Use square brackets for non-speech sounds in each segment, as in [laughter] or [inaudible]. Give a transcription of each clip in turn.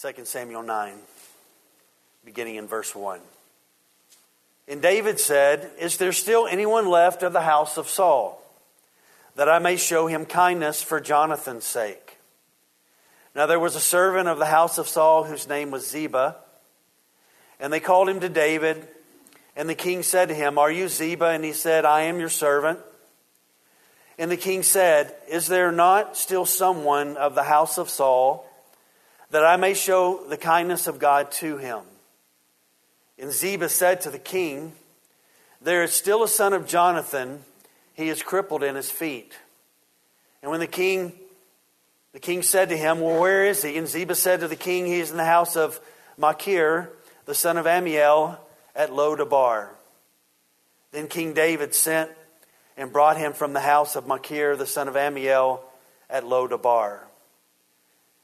2 Samuel 9, beginning in verse 1. And David said, Is there still anyone left of the house of Saul, that I may show him kindness for Jonathan's sake? Now there was a servant of the house of Saul whose name was Ziba, and they called him to David. And the king said to him, Are you Ziba? And he said, I am your servant. And the king said, Is there not still someone of the house of Saul? That I may show the kindness of God to him. And Ziba said to the king, There is still a son of Jonathan, he is crippled in his feet. And when the king the king said to him, Well, where is he? And Ziba said to the king, He is in the house of Machir, the son of Ammiel, at Lo-debar. Then King David sent and brought him from the house of Machir, the son of Ammiel, at Lo-debar.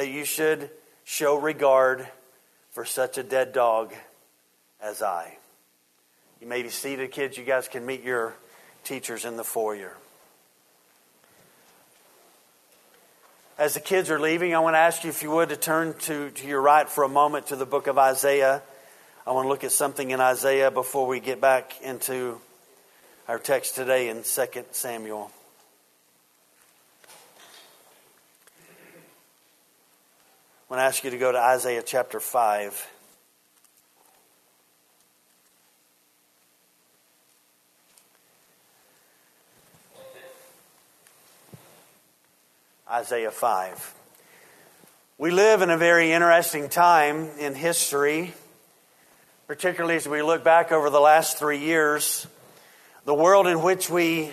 That you should show regard for such a dead dog as I. You may be seated, kids. You guys can meet your teachers in the foyer. As the kids are leaving, I want to ask you if you would to turn to, to your right for a moment to the book of Isaiah. I want to look at something in Isaiah before we get back into our text today in 2 Samuel. I want to ask you to go to Isaiah chapter 5. Isaiah 5. We live in a very interesting time in history, particularly as we look back over the last three years. The world in which we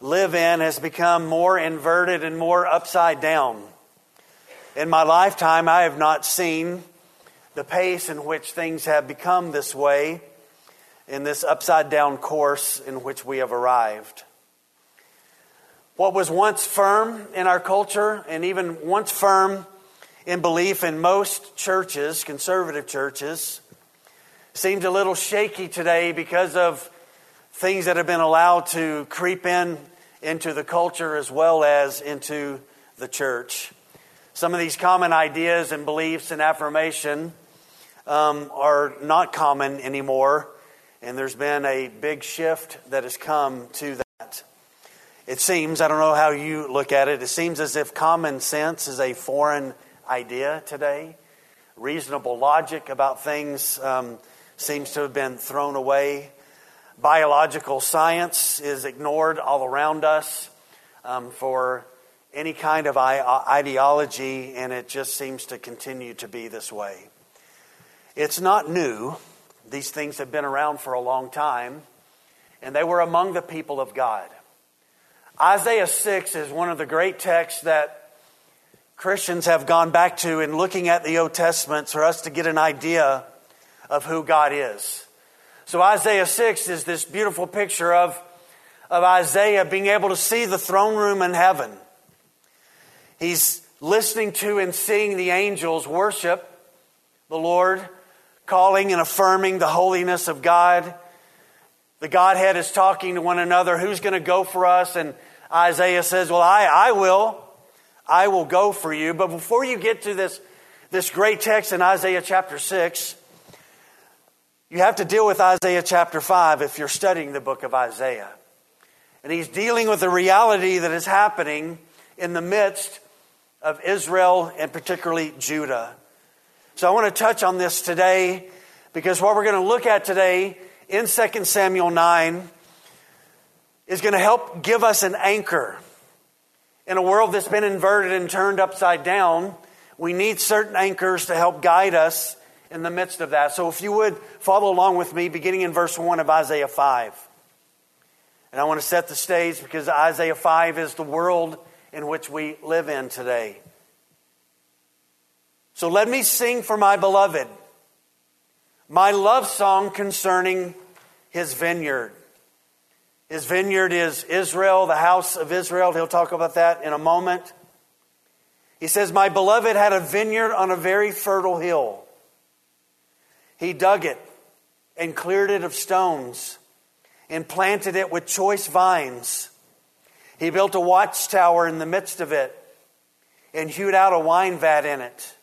live in has become more inverted and more upside down. In my lifetime, I have not seen the pace in which things have become this way in this upside down course in which we have arrived. What was once firm in our culture and even once firm in belief in most churches, conservative churches, seems a little shaky today because of things that have been allowed to creep in into the culture as well as into the church. Some of these common ideas and beliefs and affirmation um, are not common anymore, and there's been a big shift that has come to that. It seems, I don't know how you look at it, it seems as if common sense is a foreign idea today. Reasonable logic about things um, seems to have been thrown away. Biological science is ignored all around us um, for any kind of uh, ideology, and it just seems to continue to be this way. It's not new. These things have been around for a long time, and they were among the people of God. Isaiah 6 is one of the great texts that Christians have gone back to in looking at the Old Testament for us to get an idea of who God is. So, Isaiah 6 is this beautiful picture of, of Isaiah being able to see the throne room in heaven He's listening to and seeing the angels worship the Lord, calling and affirming the holiness of God. The Godhead is talking to one another. Who's going to go for us? And Isaiah says, Well, I, I will. I will go for you. But before you get to this, this great text in Isaiah chapter 6, you have to deal with Isaiah chapter 5 if you're studying the book of Isaiah. And he's dealing with the reality that is happening in the midst of Israel and particularly Judah. So I want to touch on this today because what we're going to look at today in 2 Samuel 9 is going to help give us an anchor. In a world that's been inverted and turned upside down, we need certain anchors to help guide us in the midst of that. So if you would follow along with me, beginning in verse 1 of Isaiah 5. And I want to set the stage because Isaiah 5 is the world in which we live in today. So let me sing for my beloved my love song concerning his vineyard. His vineyard is Israel, the house of Israel. He'll talk about that in a moment. He says, My beloved had a vineyard on a very fertile hill. He dug it and cleared it of stones and planted it with choice vines. He built a watchtower in the midst of it and hewed out a wine vat in it.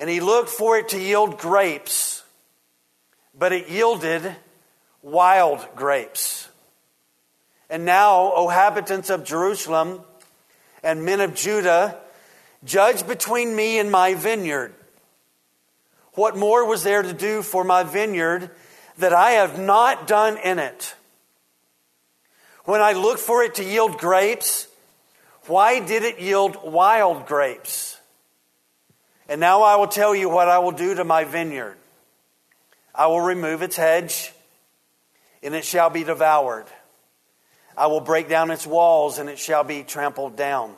And he looked for it to yield grapes, but it yielded wild grapes. And now, O habitants of Jerusalem and men of Judah, judge between me and my vineyard. What more was there to do for my vineyard that I have not done in it? When I looked for it to yield grapes, why did it yield wild grapes? And now I will tell you what I will do to my vineyard. I will remove its hedge, and it shall be devoured. I will break down its walls, and it shall be trampled down.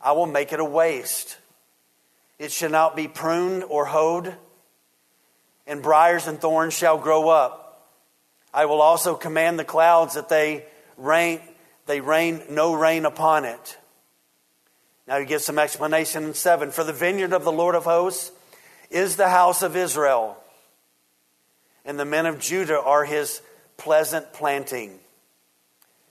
I will make it a waste. It shall not be pruned or hoed, and briars and thorns shall grow up. I will also command the clouds that they rain, they rain no rain upon it. Now he gives some explanation in seven. For the vineyard of the Lord of hosts is the house of Israel, and the men of Judah are his pleasant planting.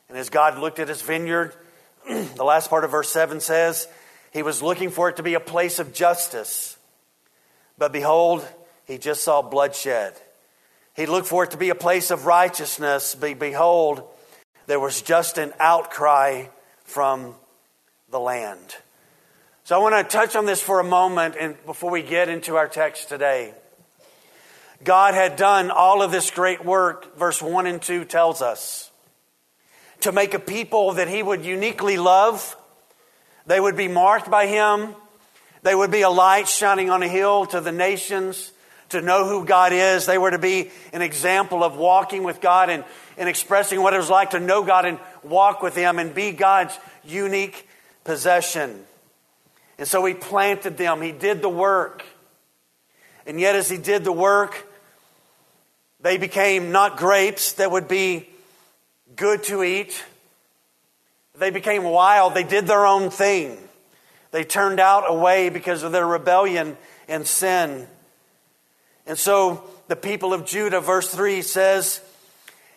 And as God looked at his vineyard, [clears throat] the last part of verse 7 says, He was looking for it to be a place of justice. But behold, he just saw bloodshed. He looked for it to be a place of righteousness. But behold, there was just an outcry from the land. So I want to touch on this for a moment and before we get into our text today. God had done all of this great work, verse 1 and 2 tells us to make a people that he would uniquely love. They would be marked by him. They would be a light shining on a hill to the nations to know who God is. They were to be an example of walking with God and, and expressing what it was like to know God and walk with Him and be God's unique possession. And so He planted them, He did the work. And yet, as He did the work, they became not grapes that would be good to eat. They became wild. They did their own thing. They turned out away because of their rebellion and sin. And so the people of Judah, verse 3 says,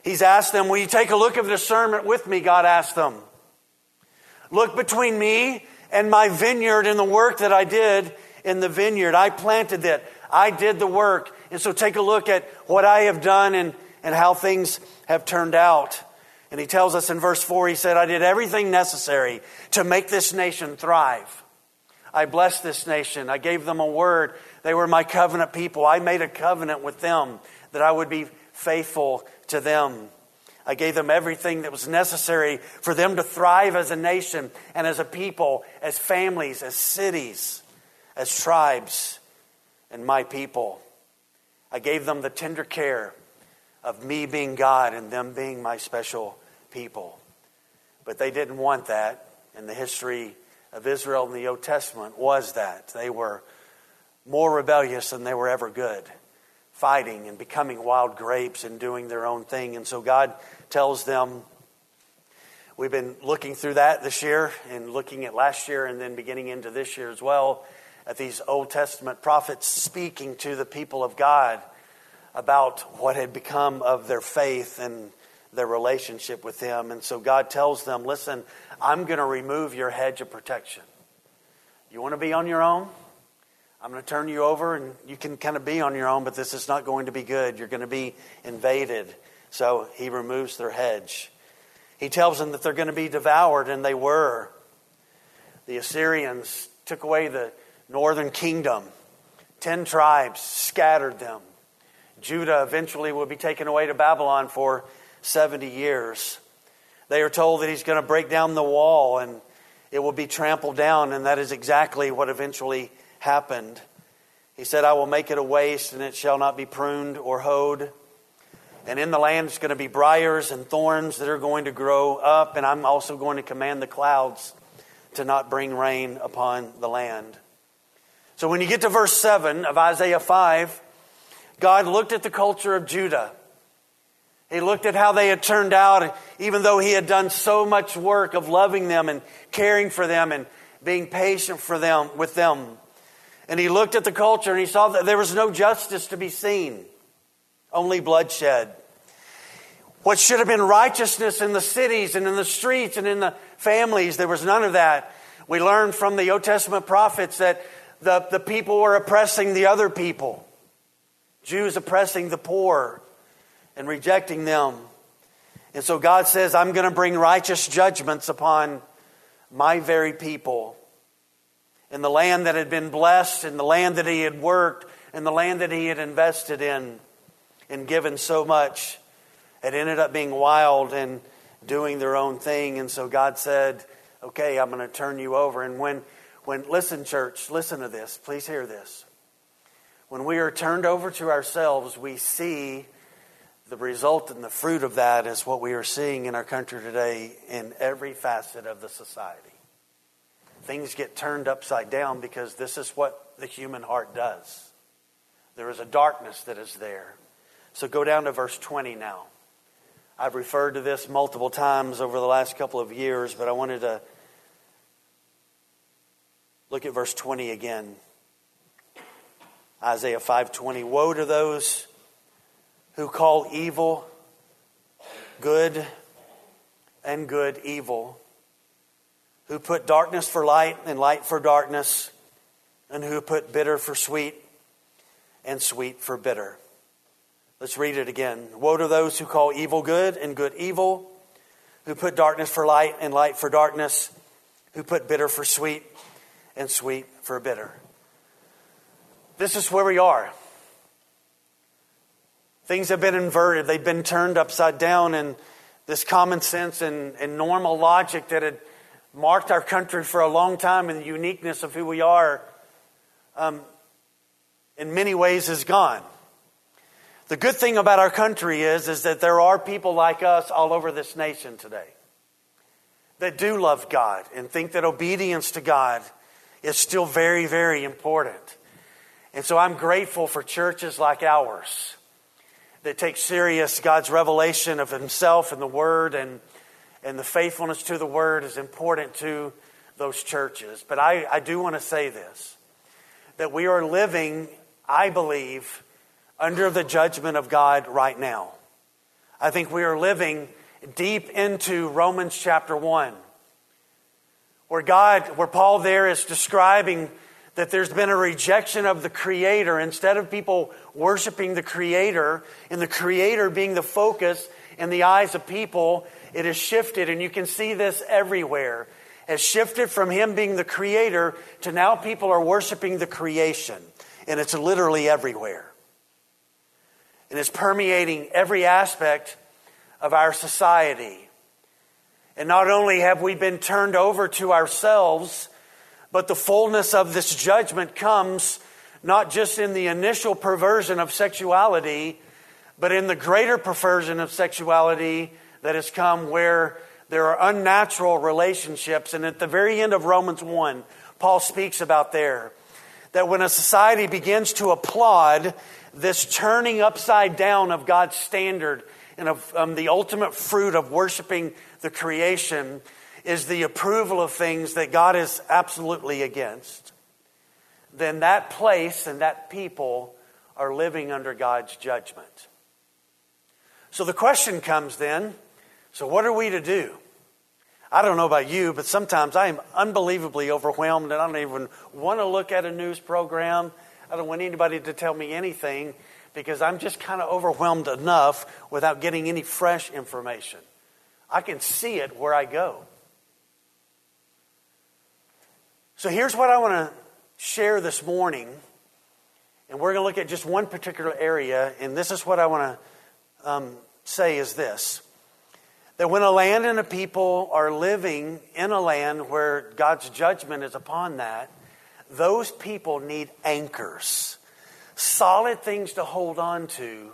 He's asked them, Will you take a look of discernment with me? God asked them. Look between me and my vineyard and the work that I did in the vineyard. I planted it, I did the work. And so take a look at what I have done and, and how things have turned out. And he tells us in verse 4, he said, I did everything necessary to make this nation thrive. I blessed this nation. I gave them a word. They were my covenant people. I made a covenant with them that I would be faithful to them. I gave them everything that was necessary for them to thrive as a nation and as a people, as families, as cities, as tribes, and my people. I gave them the tender care of me being God and them being my special people. But they didn't want that, and the history of Israel in the Old Testament was that. They were more rebellious than they were ever good, fighting and becoming wild grapes and doing their own thing. And so God tells them, We've been looking through that this year and looking at last year and then beginning into this year as well at these Old Testament prophets speaking to the people of God about what had become of their faith and their relationship with Him. And so God tells them, listen, I'm going to remove your hedge of protection. You want to be on your own? I'm going to turn you over and you can kind of be on your own, but this is not going to be good. You're going to be invaded. So he removes their hedge. He tells them that they're going to be devoured, and they were. The Assyrians took away the northern kingdom, ten tribes, scattered them. Judah eventually will be taken away to Babylon for 70 years. They are told that he's going to break down the wall and it will be trampled down, and that is exactly what eventually happened. He said, I will make it a waste, and it shall not be pruned or hoed. And in the land it's going to be briars and thorns that are going to grow up, and I'm also going to command the clouds to not bring rain upon the land. So when you get to verse 7 of Isaiah 5, God looked at the culture of Judah. He looked at how they had turned out, even though He had done so much work of loving them and caring for them and being patient for them with them. And He looked at the culture and He saw that there was no justice to be seen, only bloodshed. What should have been righteousness in the cities and in the streets and in the families, there was none of that. We learned from the Old Testament prophets that the, the people were oppressing the other people. Jews oppressing the poor and rejecting them. And so God says, I'm going to bring righteous judgments upon my very people. In the land that had been blessed, in the land that He had worked, in the land that He had invested in and given so much, had ended up being wild and doing their own thing. And so God said, Okay, I'm going to turn you over. And when, when, listen, church, listen to this. Please hear this. When we are turned over to ourselves, we see the result and the fruit of that is what we are seeing in our country today in every facet of the society. Things get turned upside down because this is what the human heart does. There is a darkness that is there. So go down to verse 20 now. I've referred to this multiple times over the last couple of years, but I wanted to look at verse 20 again. Isaiah 5:20 Woe to those who call evil good and good evil, who put darkness for light and light for darkness, and who put bitter for sweet and sweet for bitter. Let's read it again. Woe to those who call evil good and good evil, who put darkness for light and light for darkness, who put bitter for sweet and sweet for bitter. This is where we are. Things have been inverted, they've been turned upside down, and this common sense and, and normal logic that had marked our country for a long time and the uniqueness of who we are, um, in many ways, is gone. The good thing about our country is, is that there are people like us all over this nation today that do love God and think that obedience to God is still very, very important. And so I'm grateful for churches like ours that take serious God's revelation of Himself and the Word, and, and the faithfulness to the Word is important to those churches. But I, I do want to say this that we are living, I believe, under the judgment of God right now. I think we are living deep into Romans chapter 1, where God, where Paul there is describing that there's been a rejection of the Creator. Instead of people worshiping the Creator and the Creator being the focus in the eyes of people, it has shifted, and you can see this everywhere. Has shifted from Him being the Creator to now people are worshiping the creation, and it's literally everywhere. And it's permeating every aspect of our society. And not only have we been turned over to ourselves, but the fullness of this judgment comes not just in the initial perversion of sexuality, but in the greater perversion of sexuality that has come where there are unnatural relationships. And at the very end of Romans 1, Paul speaks about there that when a society begins to applaud this turning upside down of God's standard and of um, the ultimate fruit of worshiping the creation, is the approval of things that God is absolutely against, then that place and that people are living under God's judgment. So the question comes then so, what are we to do? I don't know about you, but sometimes I am unbelievably overwhelmed and I don't even want to look at a news program. I don't want anybody to tell me anything because I'm just kind of overwhelmed enough without getting any fresh information. I can see it where I go. So here's what I want to share this morning. And we're going to look at just one particular area. And this is what I want to um, say is this that when a land and a people are living in a land where God's judgment is upon that, those people need anchors, solid things to hold on to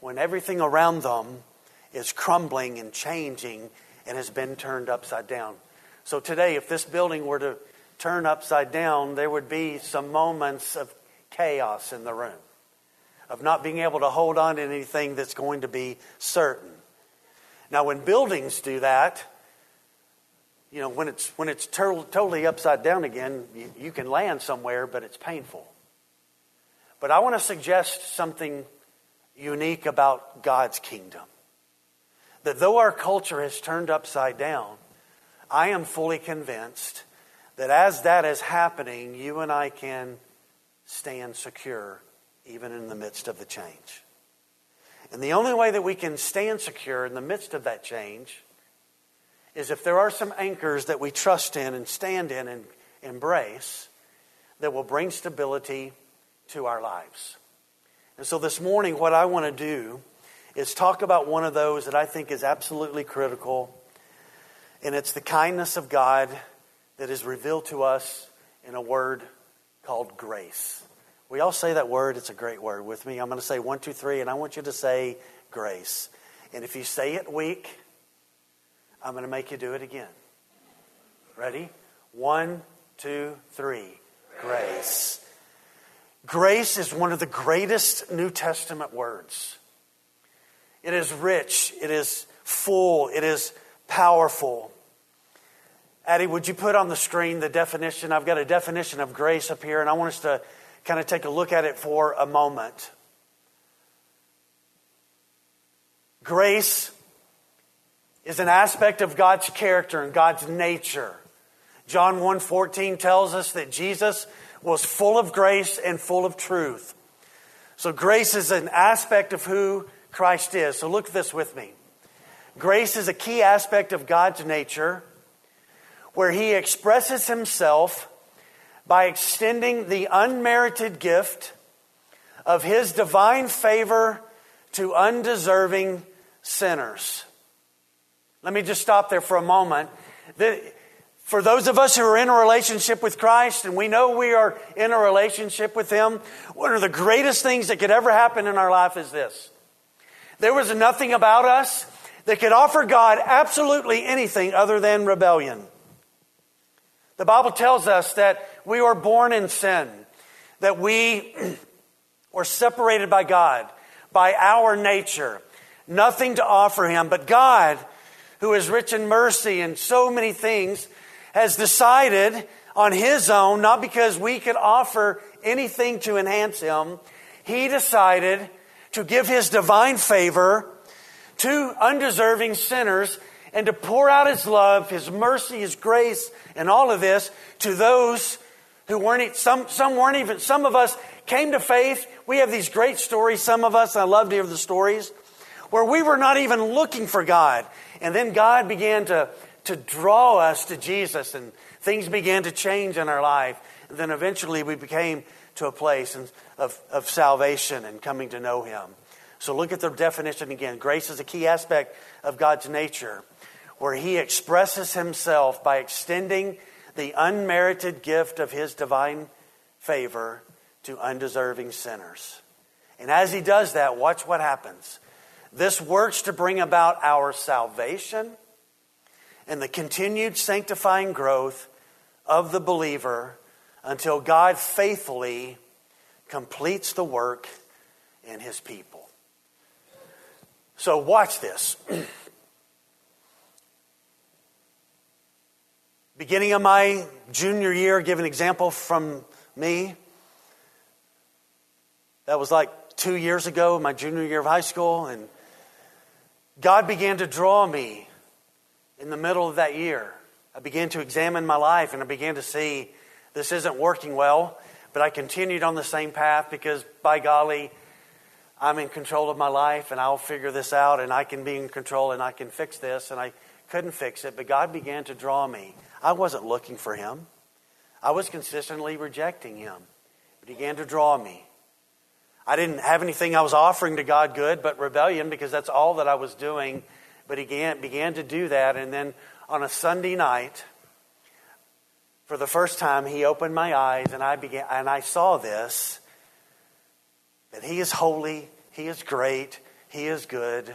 when everything around them is crumbling and changing and has been turned upside down. So today, if this building were to turn upside down, there would be some moments of chaos in the room, of not being able to hold on to anything that's going to be certain. Now, when buildings do that, you know, when it's, when it's to- totally upside down again, you, you can land somewhere, but it's painful. But I want to suggest something unique about God's kingdom. That though our culture has turned upside down, I am fully convinced that as that is happening, you and I can stand secure even in the midst of the change. And the only way that we can stand secure in the midst of that change is if there are some anchors that we trust in and stand in and embrace that will bring stability to our lives. And so this morning, what I want to do is talk about one of those that I think is absolutely critical, and it's the kindness of God that is revealed to us in a word called grace. We all say that word, it's a great word with me. I'm going to say one, two, three, and I want you to say grace. And if you say it weak, I'm going to make you do it again. Ready? One, two, three. Grace. Grace is one of the greatest New Testament words. It is rich, it is full, it is powerful. Addie, would you put on the screen the definition? I've got a definition of grace up here, and I want us to kind of take a look at it for a moment. Grace is an aspect of God's character and God's nature. John 1:14 tells us that Jesus was full of grace and full of truth. So grace is an aspect of who Christ is. So look at this with me. Grace is a key aspect of God's nature where he expresses himself by extending the unmerited gift of his divine favor to undeserving sinners. Let me just stop there for a moment. For those of us who are in a relationship with Christ and we know we are in a relationship with Him, one of the greatest things that could ever happen in our life is this. There was nothing about us that could offer God absolutely anything other than rebellion. The Bible tells us that we were born in sin, that we [clears throat] were separated by God, by our nature, nothing to offer Him. But God, who is rich in mercy and so many things, has decided on His own, not because we could offer anything to enhance Him, He decided to give His divine favor to undeserving sinners and to pour out His love, His mercy, His grace, and all of this to those who weren't, some, some weren't even, some of us came to faith. We have these great stories, some of us, I love to hear the stories, where we were not even looking for God. And then God began to, to draw us to Jesus, and things began to change in our life. And then eventually we became to a place of, of salvation and coming to know Him. So look at the definition again. Grace is a key aspect of God's nature where he expresses himself by extending the unmerited gift of his divine favor to undeserving sinners. And as he does that, watch what happens. This works to bring about our salvation and the continued sanctifying growth of the believer until God faithfully completes the work in his people. So, watch this. [clears throat] Beginning of my junior year, give an example from me. That was like two years ago, my junior year of high school, and God began to draw me in the middle of that year. I began to examine my life and I began to see this isn't working well, but I continued on the same path because, by golly, I'm in control of my life and I'll figure this out and I can be in control and I can fix this. And I couldn't fix it, but God began to draw me. I wasn't looking for him. I was consistently rejecting him. But he began to draw me. I didn't have anything I was offering to God good but rebellion because that's all that I was doing. But he began, began to do that. And then on a Sunday night, for the first time, he opened my eyes and I, began, and I saw this that he is holy, he is great, he is good.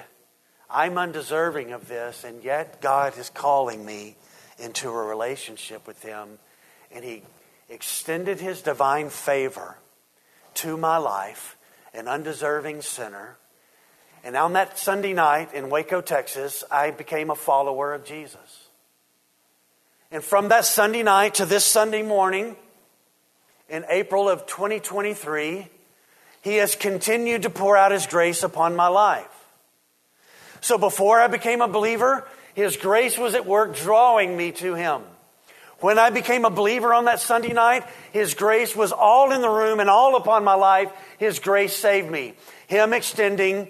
I'm undeserving of this, and yet God is calling me into a relationship with Him. and He extended His divine favor to my life, an undeserving sinner. And on that Sunday night in Waco, Texas, I became a follower of Jesus. And from that Sunday night to this Sunday morning, in April of 2023, He has continued to pour out His grace upon my life. So before I became a believer, His grace was at work drawing me to Him. When I became a believer on that Sunday night, His grace was all in the room and all upon my life. His grace saved me. Him extending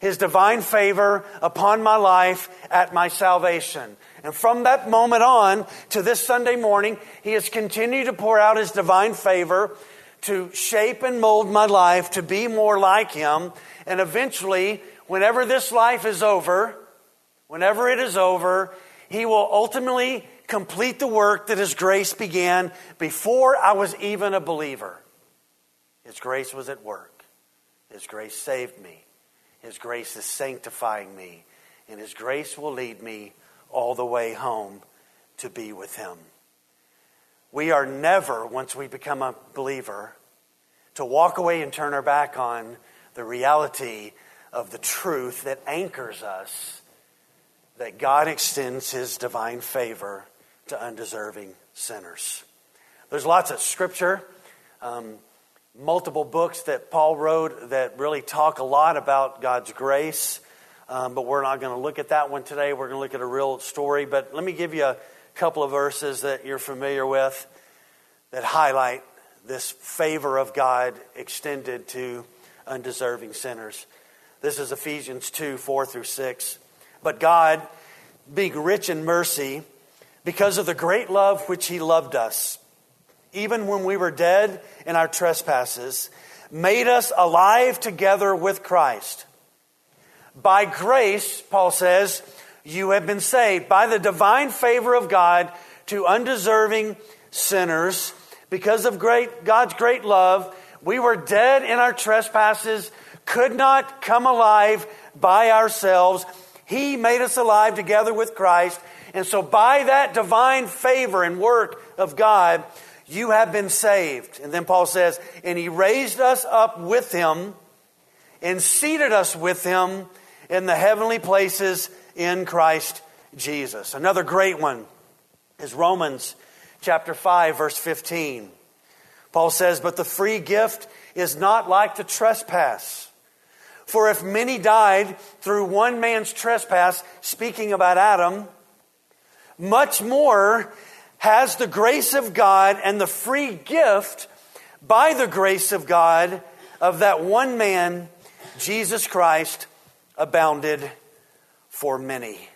His divine favor upon my life at my salvation. And from that moment on to this Sunday morning, He has continued to pour out His divine favor to shape and mold my life to be more like Him. And eventually, whenever this life is over, whenever it is over, He will ultimately complete the work that His grace began before I was even a believer. His grace was at work. His grace saved me. His grace is sanctifying me. And His grace will lead me all the way home to be with Him. We are never, once we become a believer, to walk away and turn our back on the reality of the truth that anchors us that God extends His divine favor to undeserving sinners. There's lots of scripture, um, multiple books that Paul wrote that really talk a lot about God's grace, um, but we're not going to look at that one today. We're going to look at a real story. But let me give you a couple of verses that you're familiar with that highlight this favor of God extended to undeserving sinners. This is Ephesians 2 4 through 6. But God, being rich in mercy, because of the great love which He loved us, even when we were dead in our trespasses, made us alive together with Christ. By grace, Paul says, you have been saved by the divine favor of God to undeserving sinners. Because of great, God's great love, we were dead in our trespasses, could not come alive by ourselves. He made us alive together with Christ and so, by that divine favor and work of God, you have been saved. And then Paul says, and he raised us up with him and seated us with him in the heavenly places in Christ Jesus. Another great one is Romans chapter 5, verse 15. Paul says, But the free gift is not like the trespass. For if many died through one man's trespass, speaking about Adam, much more has the grace of God and the free gift by the grace of God of that one man, Jesus Christ, abounded for many.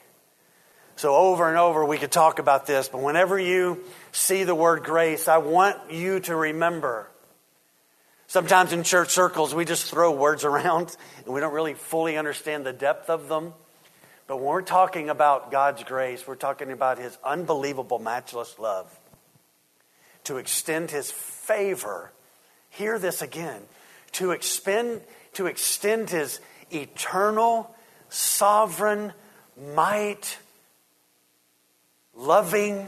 So, over and over, we could talk about this, but whenever you see the word grace, I want you to remember. Sometimes in church circles, we just throw words around [laughs] and we don't really fully understand the depth of them. But when we're talking about God's grace, we're talking about His unbelievable, matchless love to extend His favor. Hear this again to, expend, to extend His eternal, sovereign, might, loving,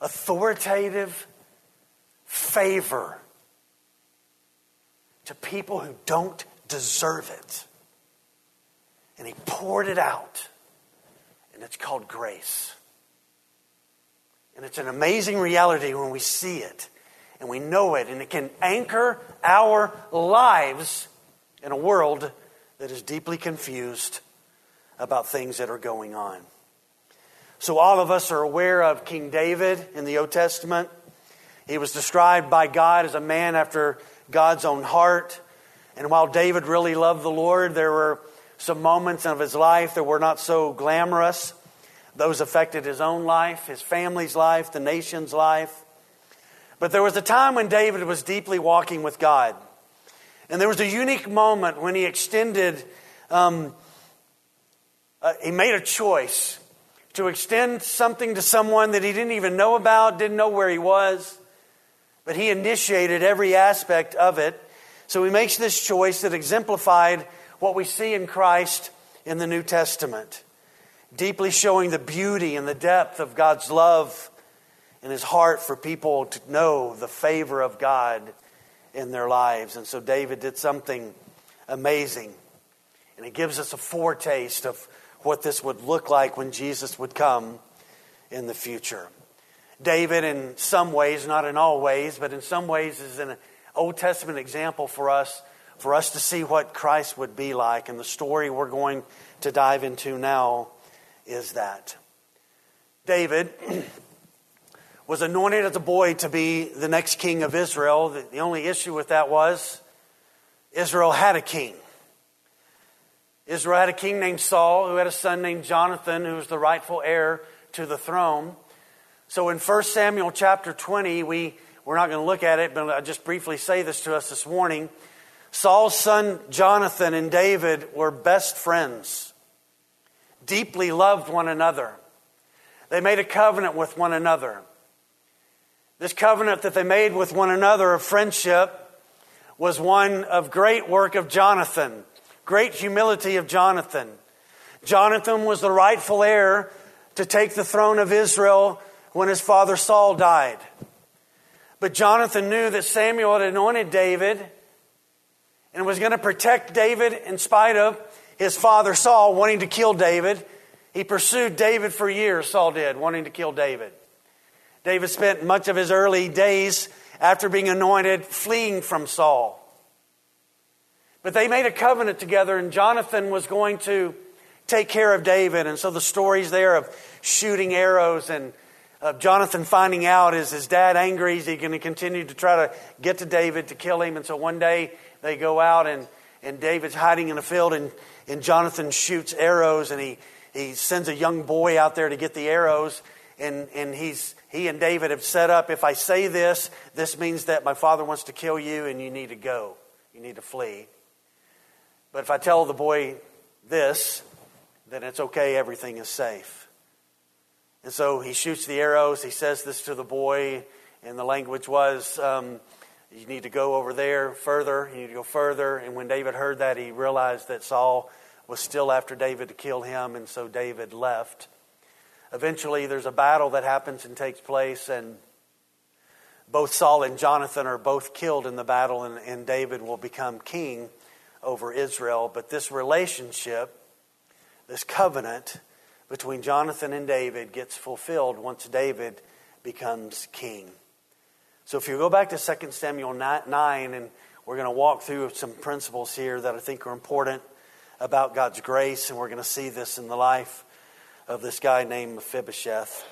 authoritative favor to people who don't deserve it and he poured it out. And it's called grace. And it's an amazing reality when we see it and we know it, and it can anchor our lives in a world that is deeply confused about things that are going on. So, all of us are aware of King David in the Old Testament. He was described by God as a man after God's own heart. And while David really loved the Lord, there were some moments of his life that were not so glamorous. Those affected his own life, his family's life, the nation's life. But there was a time when David was deeply walking with God. And there was a unique moment when he extended, um, uh, he made a choice to extend something to someone that he didn't even know about, didn't know where he was. But he initiated every aspect of it. So he makes this choice that exemplified what we see in Christ in the New Testament, deeply showing the beauty and the depth of God's love in his heart for people to know the favor of God in their lives. And so David did something amazing. And it gives us a foretaste of what this would look like when Jesus would come in the future. David, in some ways, not in all ways, but in some ways, is an Old Testament example for us, for us to see what Christ would be like. And the story we're going to dive into now is that. David [clears throat] was anointed as a boy to be the next king of Israel. The only issue with that was Israel had a king. Israel had a king named Saul who had a son named Jonathan who was the rightful heir to the throne. So in 1 Samuel chapter 20, we, we're not going to look at it, but I'll just briefly say this to us this morning. Saul's son Jonathan and David were best friends, deeply loved one another. They made a covenant with one another. This covenant that they made with one another of friendship was one of great work of Jonathan, great humility of Jonathan. Jonathan was the rightful heir to take the throne of Israel when his father Saul died. But Jonathan knew that Samuel had anointed David and was going to protect David in spite of his father Saul wanting to kill David. He pursued David for years, Saul did, wanting to kill David. David spent much of his early days after being anointed fleeing from Saul. But they made a covenant together, and Jonathan was going to take care of David. And so the stories there of shooting arrows and of Jonathan finding out is his dad angry? Is he going to continue to try to get to David to kill him? And so one day they go out and, and David's hiding in a field and, and Jonathan shoots arrows and he, he sends a young boy out there to get the arrows and, and he's, he and David have set up if I say this, this means that my father wants to kill you and you need to go. You need to flee. But if I tell the boy this, then it's okay, everything is safe. And so he shoots the arrows, he says this to the boy, and the language was, um, You need to go over there further, you need to go further. And when David heard that, he realized that Saul was still after David to kill him, and so David left. Eventually, there's a battle that happens and takes place, and both Saul and Jonathan are both killed in the battle, and, and David will become king over Israel. But this relationship, this covenant between Jonathan and David, gets fulfilled once David becomes king. So if you go back to 2 Samuel 9, and we're going to walk through some principles here that I think are important about God's grace, and we're going to see this in the life of this guy named Mephibosheth.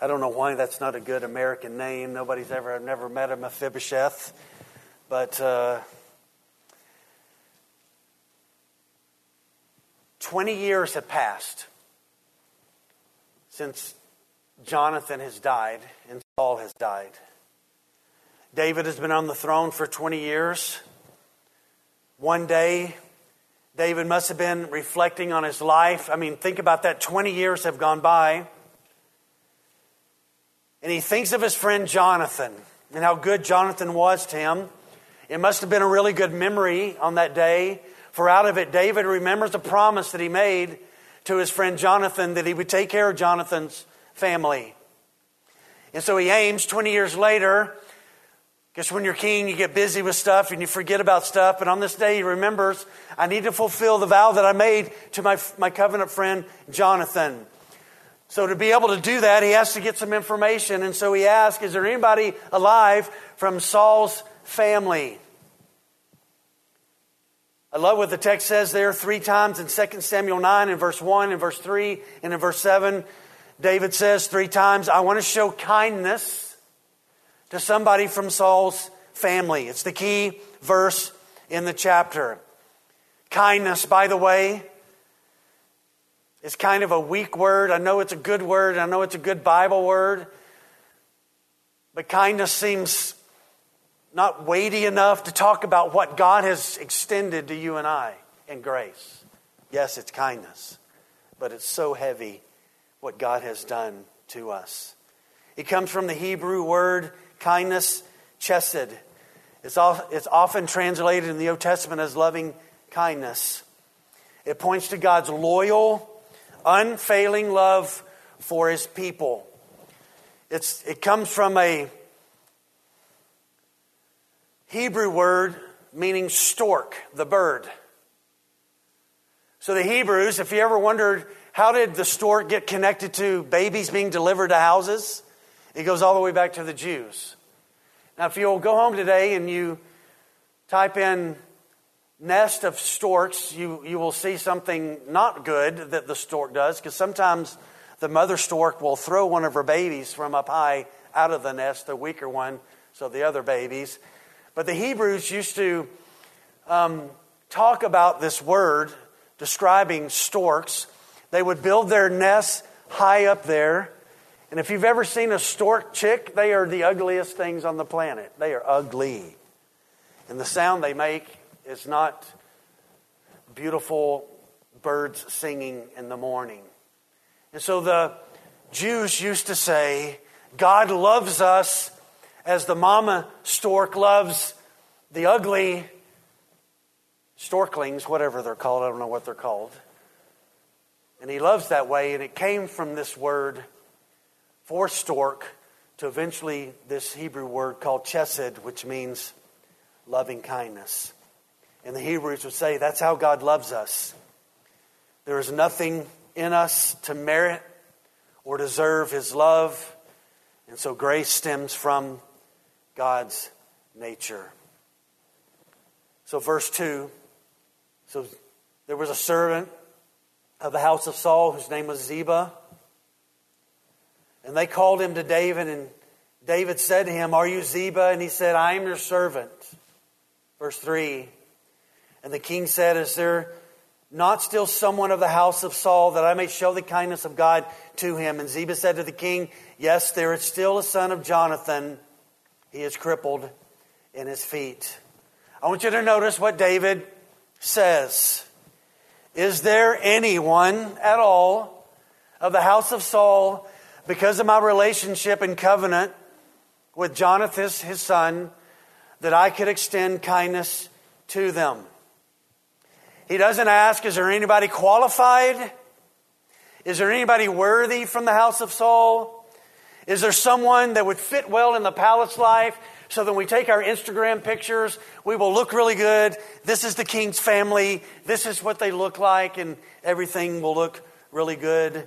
I don't know why that's not a good American name. Nobody's ever, I've never met a Mephibosheth. But uh, 20 years have passed since Jonathan has died and Saul has died. David has been on the throne for 20 years. One day, David must have been reflecting on his life. I mean, think about that. 20 years have gone by. And he thinks of his friend Jonathan and how good Jonathan was to him. It must have been a really good memory on that day, for out of it, David remembers the promise that he made to his friend Jonathan that he would take care of Jonathan's family. And so he aims 20 years later because when you're king, you get busy with stuff and you forget about stuff. But on this day, he remembers, I need to fulfill the vow that I made to my, my covenant friend, Jonathan. So to be able to do that, he has to get some information. And so he asks, Is there anybody alive from Saul's family? I love what the text says there three times in 2 Samuel 9, in verse 1, in verse 3, and in verse 7. David says three times, I want to show kindness to somebody from Saul's family. It's the key verse in the chapter. Kindness, by the way, is kind of a weak word. I know it's a good word, I know it's a good Bible word, but kindness seems not weighty enough to talk about what God has extended to you and I in grace. Yes, it's kindness, but it's so heavy what God has done to us. It comes from the Hebrew word kindness, chesed. It's, often translated in the Old Testament as loving kindness. It points to God's loyal, unfailing love for his people. It's, it comes from a Hebrew word meaning stork, the bird. So the Hebrews, if you ever wondered how did the stork get connected to babies being delivered to houses, it goes all the way back to the Jews. Now, if you'll go home today and you type in nest of storks, you, you will see something not good that the stork does, because sometimes the mother stork will throw one of her babies from up high out of the nest, the weaker one, so the other babies. But the Hebrews used to um, talk about this word describing storks. They would build their nests high up there. And if you've ever seen a stork chick, they are the ugliest things on the planet. They are ugly. And the sound they make is not beautiful birds singing in the morning. And so the Jews used to say, God loves us as the mama stork loves the ugly storklings, whatever they're called. I don't know what they're called. And he loves that way, and it came from this word for stork to eventually this Hebrew word called chesed, which means loving kindness. And the Hebrews would say that's how God loves us. There is nothing in us to merit or deserve his love. And so grace stems from God's nature. So, verse 2 so there was a servant of the house of Saul whose name was Ziba. And they called him to David, and David said to him, Are you Ziba? And he said, I am your servant. Verse 3 And the king said, Is there not still someone of the house of Saul that I may show the kindness of God to him? And Ziba said to the king, Yes, there is still a son of Jonathan. He is crippled in his feet. I want you to notice what David says. Is there anyone at all of the house of Saul, because of my relationship and covenant with Jonathan, his son, that I could extend kindness to them. He doesn't ask, is there anybody qualified? Is there anybody worthy from the house of Saul? Is there someone that would fit well in the palace life so that when we take our Instagram pictures, we will look really good. This is the king's family. This is what they look like, and everything will look really good.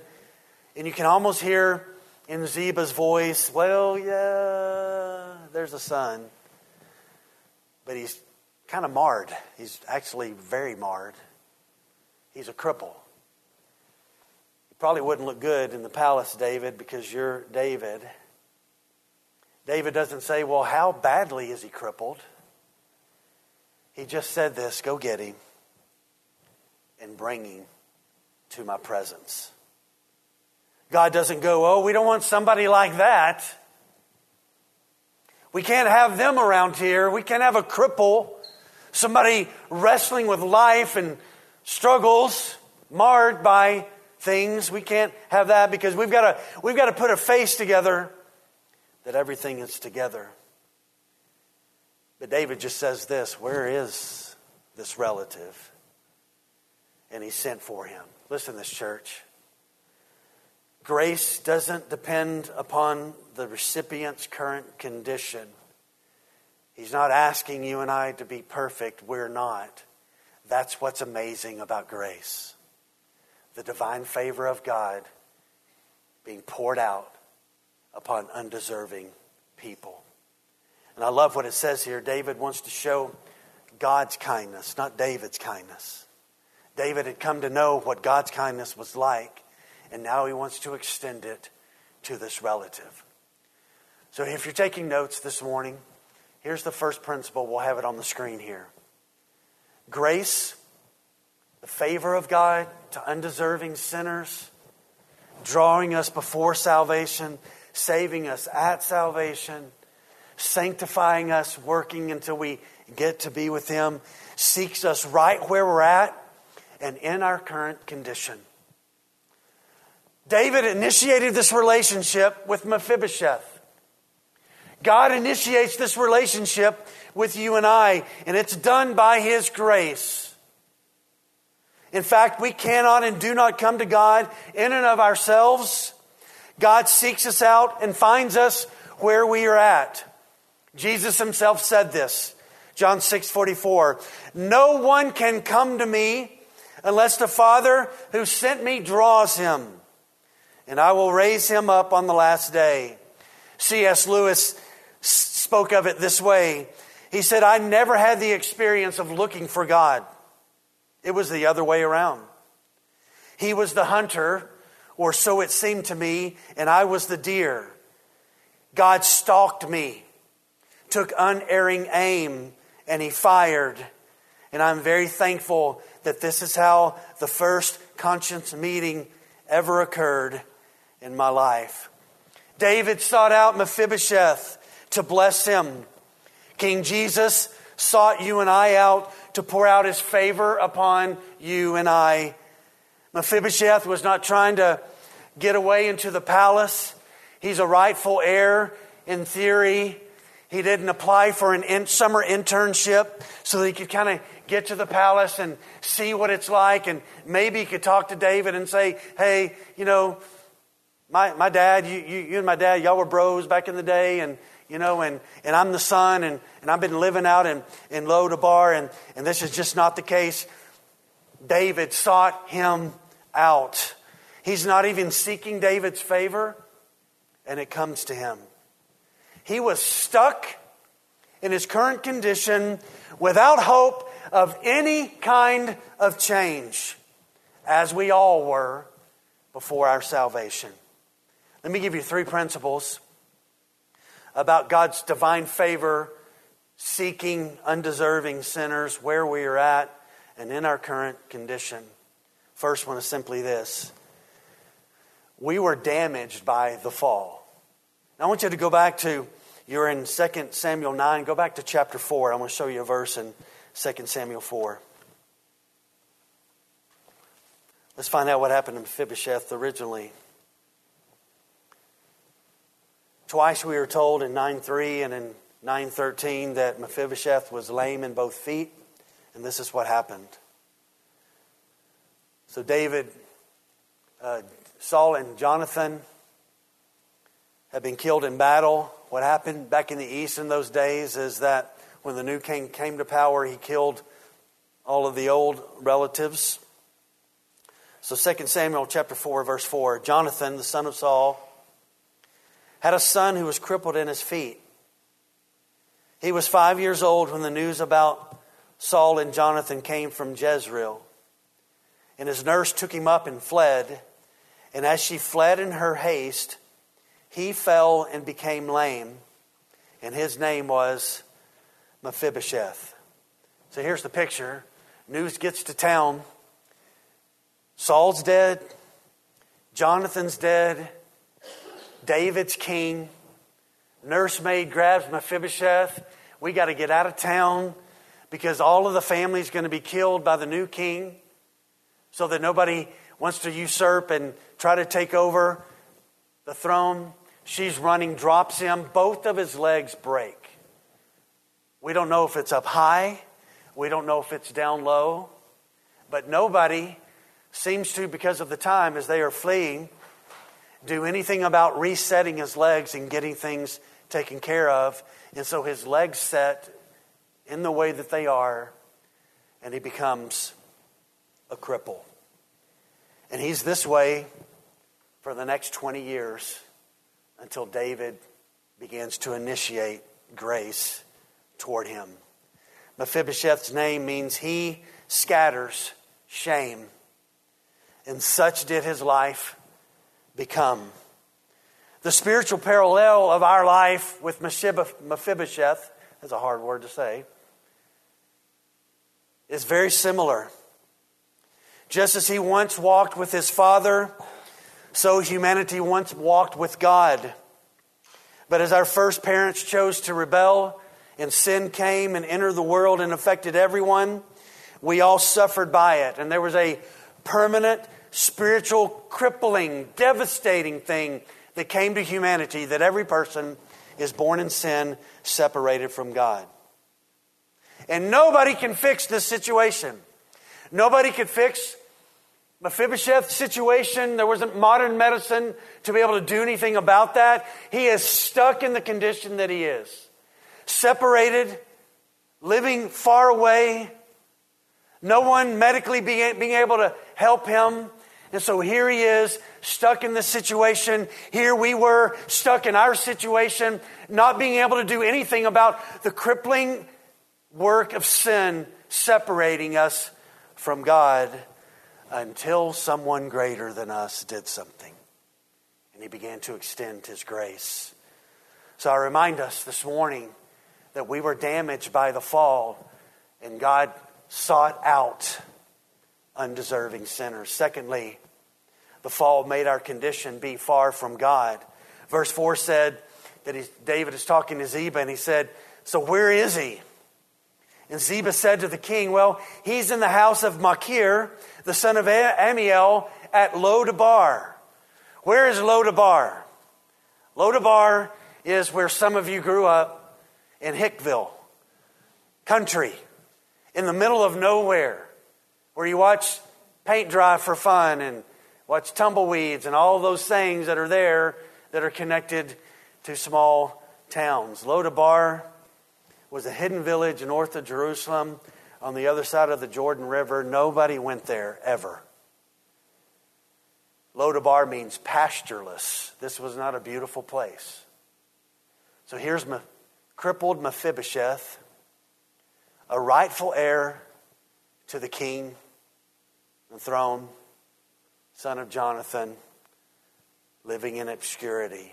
And you can almost hear in Ziba's voice, well, yeah, there's a son but he's kind of marred. He's actually very marred. He's a cripple. Probably wouldn't look good in the palace, David, because you're David. David doesn't say, Well, how badly is he crippled? He just said this go get him and bring him to my presence. God doesn't go, Oh, we don't want somebody like that. We can't have them around here. We can't have a cripple, somebody wrestling with life and struggles, marred by things. We can't have that because we've got to, we've got to put a face together that everything is together. But David just says this Where is this relative? And he sent for him. Listen, this church. Grace doesn't depend upon the recipient's current condition. He's not asking you and I to be perfect. We're not. That's what's amazing about grace the divine favor of God being poured out upon undeserving people. And I love what it says here. David wants to show God's kindness, not David's kindness. David had come to know what God's kindness was like and now he wants to extend it to this relative. So if you're taking notes this morning, here's the first principle. We'll have it on the screen here grace, the favor of God to undeserving sinners, drawing us before salvation, saving us at salvation, sanctifying us, working until we get to be with Him, seeks us right where we're at and in our current condition. David initiated this relationship with Mephibosheth. God initiates this relationship with you and I, and it's done by His grace. In fact, we cannot and do not come to God in and of ourselves. God seeks us out and finds us where we are at. Jesus himself said this. John 6 44. No one can come to me unless the Father who sent me draws him, and I will raise him up on the last day. C.S. Lewis spoke of it this way. He said, I never had the experience of looking for God. It was the other way around. He was the hunter, or so it seemed to me, and I was the deer. God stalked me, took unerring aim, and he fired. And I'm very thankful that this is how the first conscience meeting ever occurred in my life. David sought out Mephibosheth to bless him. King Jesus sought you and I out to pour out his favor upon you and I. Mephibosheth was not trying to get away into the palace. He's a rightful heir in theory. He didn't apply for an in, summer internship so that he could kind of get to the palace and see what it's like. And maybe he could talk to David and say, hey, you know, my, my dad, you, you, you and my dad, y'all were bros back in the day. And, you know, and, and I'm the son, and, and I've been living out in, in Lodabar, and, and this is just not the case. David sought him out. He's not even seeking David's favor, and it comes to him. He was stuck in his current condition without hope of any kind of change, as we all were before our salvation. Let me give you three principles about God's divine favor seeking undeserving sinners where we are at and in our current condition. First one is simply this we were damaged by the fall. Now, I want you to go back to, you're in 2 Samuel 9, go back to chapter 4. I'm going to show you a verse in 2 Samuel 4. Let's find out what happened to Mephibosheth originally. Twice we were told in 9.3 and in 9.13 that Mephibosheth was lame in both feet, and this is what happened. So David, uh, Saul and Jonathan had been killed in battle. What happened back in the east in those days is that when the new king came to power, he killed all of the old relatives. So 2 Samuel chapter 4 verse 4, Jonathan the son of Saul had a son who was crippled in his feet. He was five years old when the news about Saul and Jonathan came from Jezreel. And his nurse took him up and fled. And as she fled in her haste, he fell and became lame. And his name was Mephibosheth. So here's the picture. News gets to town. Saul's dead. Jonathan's dead. David's king. Nursemaid grabs Mephibosheth. We got to get out of town because all of the family's going to be killed by the new king so that nobody wants to usurp and try to take over the throne. She's running, drops him. Both of his legs break. We don't know if it's up high, we don't know if it's down low, but nobody seems to, because of the time as they are fleeing, do anything about resetting his legs and getting things taken care of. And so his legs set in the way that they are, and he becomes a cripple. And he's this way for the next 20 years until David begins to initiate grace toward him. Mephibosheth's name means he scatters shame. And such did his life become. The spiritual parallel of our life with Mephibosheth, that's a hard word to say, is very similar. Just as he once walked with his father, so humanity once walked with God. But as our first parents chose to rebel and sin came and entered the world and affected everyone, we all suffered by it. And there was a permanent spiritual, crippling, devastating thing that came to humanity that every person is born in sin, separated from God. And nobody can fix this situation. Nobody could fix Mephibosheth's situation, there wasn't modern medicine to be able to do anything about that. He is stuck in the condition that he is. Separated, living far away, no one medically being, being able to help him. And so here he is, stuck in this situation. Here we were, stuck in our situation, not being able to do anything about the crippling work of sin separating us from God until someone greater than us did something. And he began to extend his grace. So I remind us this morning that we were damaged by the fall, and God sought out undeserving sinners. Secondly, the fall made our condition be far from God. Verse 4 said that he, David is talking to Ziba, and he said, So where is he? And Ziba said to the king, Well, he's in the house of Machir, the son of Ammiel, at Lodabar. Where is Lodabar? Lodabar is where some of you grew up in Hickville, country, in the middle of nowhere, where you watch paint dry for fun and watch tumbleweeds and all those things that are there that are connected to small towns. Lodabar was a hidden village north of Jerusalem on the other side of the Jordan River. Nobody went there ever. Lodabar means pastureless. This was not a beautiful place. So here's crippled Mephibosheth, a rightful heir to the king, the throne, son of Jonathan, living in obscurity.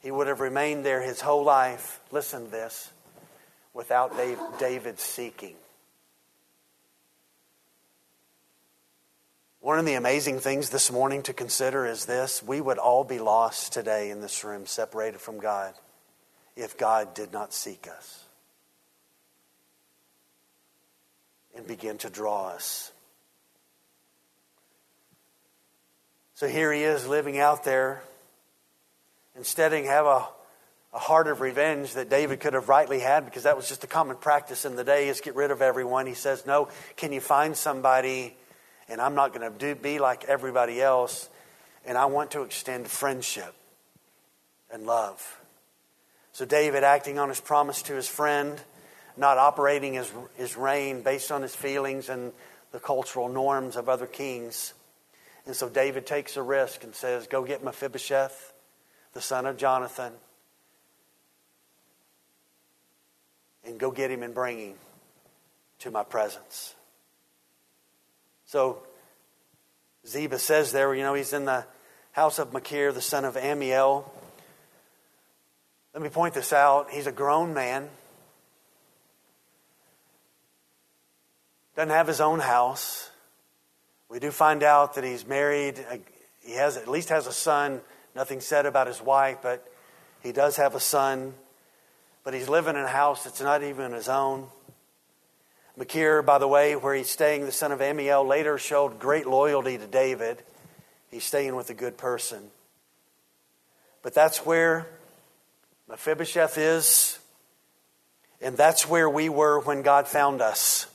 He would have remained there his whole life. Listen to this without David seeking. One of the amazing things this morning to consider is this we would all be lost today in this room, separated from God, if God did not seek us and begin to draw us. So here he is living out there. Instead of have a a heart of revenge that David could have rightly had because that was just a common practice in the day is get rid of everyone. He says, No, can you find somebody? And I'm not going to be like everybody else. And I want to extend friendship and love. So David, acting on his promise to his friend, not operating his, his reign based on his feelings and the cultural norms of other kings. And so David takes a risk and says, Go get Mephibosheth, the son of Jonathan and go get him and bring him to my presence. So Ziba says there, you know, he's in the house of Machir, the son of Ammiel. Let me point this out. He's a grown man. Doesn't have his own house. We do find out that he's married. Uh, he has at least has a son. Nothing said about his wife, but he does have a son but he's living in a house that's not even his own. Machir, by the way, where he's staying, the son of Ammiel, later showed great loyalty to David. He's staying with a good person. But that's where Mephibosheth is, and that's where we were when God found us.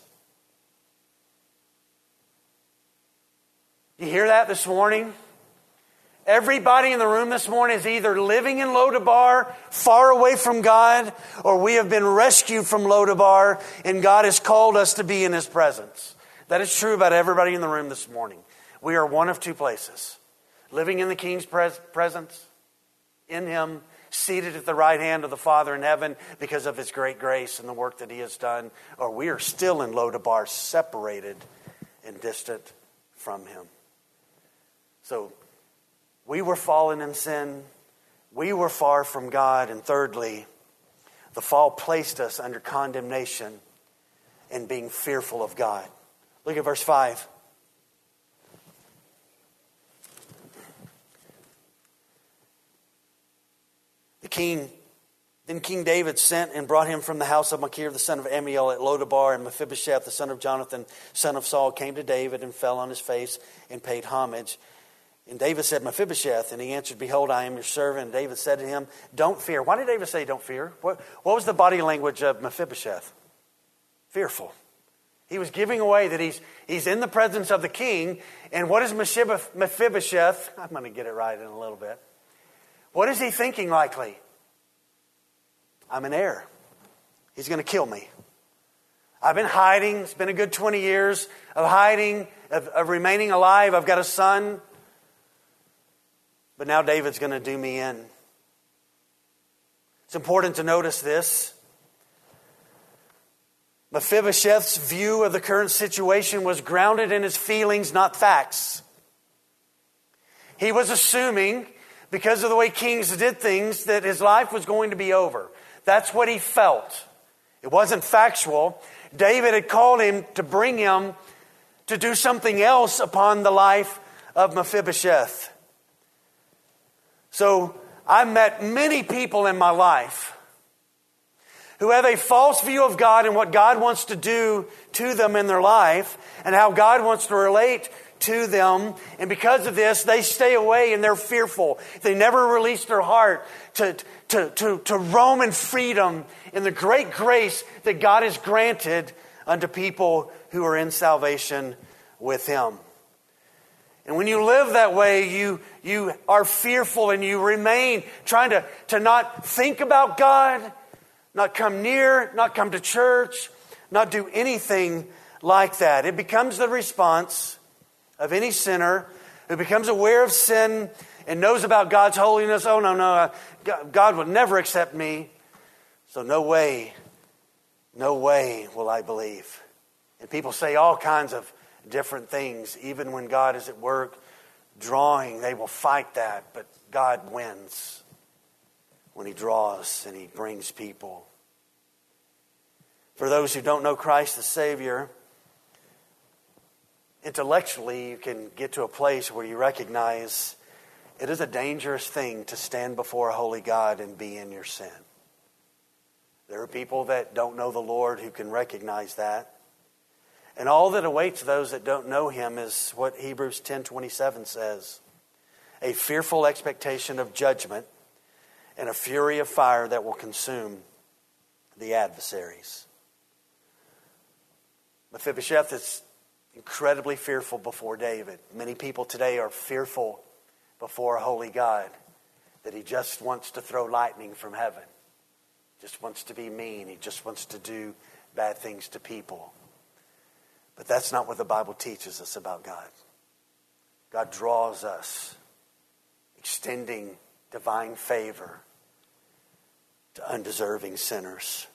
You hear that this morning? Everybody in the room this morning is either living in Lodabar, far away from God, or we have been rescued from Lodabar, and God has called us to be in His presence. That is true about everybody in the room this morning. We are one of two places living in the King's pres- presence, in Him, seated at the right hand of the Father in heaven because of His great grace and the work that He has done, or we are still in Lodabar, separated and distant from Him. So, we were fallen in sin. We were far from God. And thirdly, the fall placed us under condemnation and being fearful of God. Look at verse 5. The king, then King David sent and brought him from the house of Machir, the son of Ammiel, at Lodabar, and Mephibosheth, the son of Jonathan, son of Saul, came to David and fell on his face and paid homage. And David said, Mephibosheth. And he answered, Behold, I am your servant. And David said to him, Don't fear. Why did David say, Don't fear? What, what was the body language of Mephibosheth? Fearful. He was giving away that he's, he's in the presence of the king. And what is Mephibosheth? I'm going to get it right in a little bit. What is he thinking likely? I'm an heir. He's going to kill me. I've been hiding. It's been a good 20 years of hiding, of, of remaining alive. I've got a son. But now David's going to do me in. It's important to notice this. Mephibosheth's view of the current situation was grounded in his feelings, not facts. He was assuming, because of the way kings did things, that his life was going to be over. That's what he felt. It wasn't factual. David had called him to bring him to do something else upon the life of Mephibosheth. So I've met many people in my life who have a false view of God and what God wants to do to them in their life and how God wants to relate to them. And because of this, they stay away and they're fearful. They never release their heart to, to, to, to roam in freedom in the great grace that God has granted unto people who are in salvation with Him. And when you live that way, you, you are fearful and you remain trying to, to not think about God not come near, not come to church, not do anything like that. It becomes the response of any sinner who becomes aware of sin and knows about God's holiness. Oh, no, no, uh, God will never accept me. So, no way, no way will I believe. And people say all kinds of different things, even when God is at work drawing, they will fight that, but God wins when He draws and He brings people. For those who don't know Christ the Savior, intellectually you can get to a place where you recognize it is a dangerous thing to stand before a holy God and be in your sin. There are people that don't know the Lord who can recognize that. And all that awaits those that don't know him is what Hebrews 10:27 says. A fearful expectation of judgment and a fury of fire that will consume the adversaries. Mephibosheth is incredibly fearful before David. Many people today are fearful before a holy God that he just wants to throw lightning from heaven, just wants to be mean, he just wants to do bad things to people. But that's not what the Bible teaches us about God. God draws us, extending divine favor to undeserving sinners.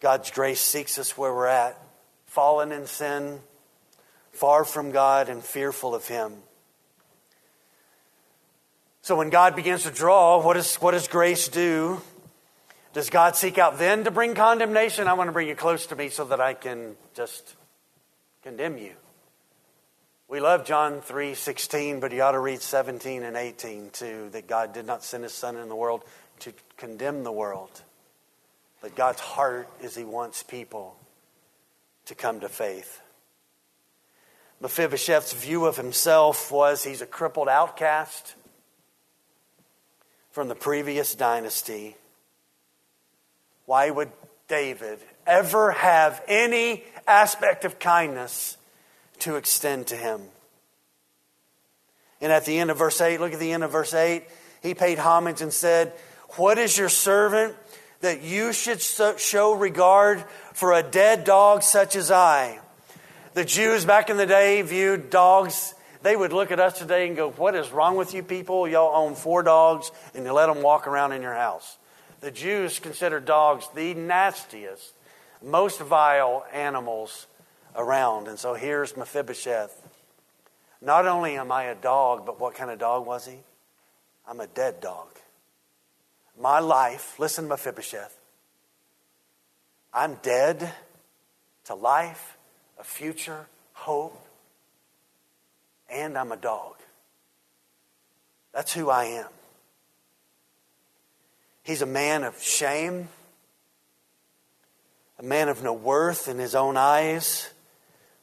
God's grace seeks us where we're at, fallen in sin, far from God, and fearful of Him. So when God begins to draw, what, is, what does grace do? Does God seek out then to bring condemnation? I want to bring you close to me so that I can just condemn you. We love John 3 16, but you ought to read 17 and 18 too, that God did not send his Son in the world to condemn the world but God's heart is He wants people to come to faith. Mephibosheth's view of himself was he's a crippled outcast from the previous dynasty. Why would David ever have any aspect of kindness to extend to him? And at the end of verse 8, look at the end of verse 8, he paid homage and said, What is your servant that you should show regard for a dead dog such as I. The Jews back in the day viewed dogs, they would look at us today and go, What is wrong with you people? Y'all own four dogs and you let them walk around in your house. The Jews considered dogs the nastiest, most vile animals around. And so here's Mephibosheth. Not only am I a dog, but what kind of dog was he? I'm a dead dog my life, listen, Mephibosheth, I'm dead to life, a future, hope, and I'm a dog. That's who I am. He's a man of shame, a man of no worth in his own eyes.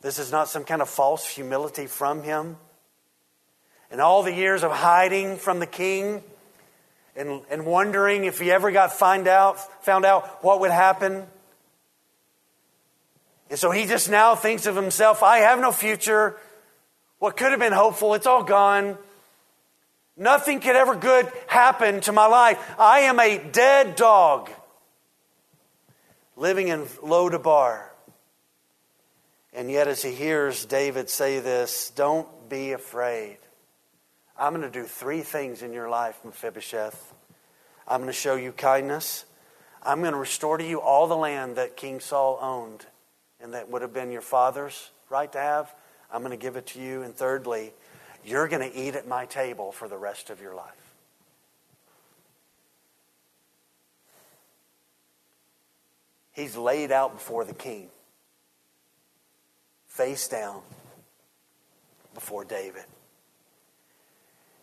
This is not some kind of false humility from him. In all the years of hiding from the king, and, and wondering if he ever got find out, found out what would happen. And so he just now thinks of himself I have no future. What could have been hopeful, it's all gone. Nothing could ever good happen to my life. I am a dead dog living in Lodabar. And yet, as he hears David say this, don't be afraid. I'm going to do three things in your life, Mephibosheth. I'm going to show you kindness. I'm going to restore to you all the land that King Saul owned and that would have been your father's right to have. I'm going to give it to you. And thirdly, you're going to eat at my table for the rest of your life. He's laid out before the king, face down before David.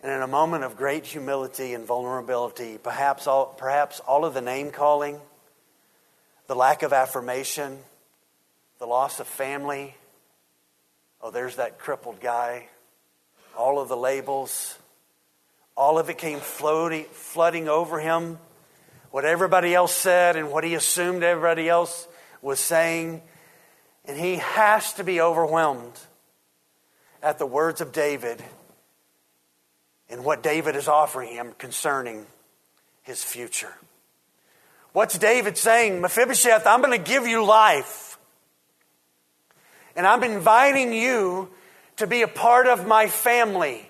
And in a moment of great humility and vulnerability, perhaps all, perhaps all of the name calling, the lack of affirmation, the loss of family, oh, there's that crippled guy, all of the labels, all of it came floating, flooding over him. What everybody else said and what he assumed everybody else was saying. And he has to be overwhelmed at the words of David and what David is offering him concerning his future. What's David saying? Mephibosheth, I'm going to give you life. And I'm inviting you to be a part of my family.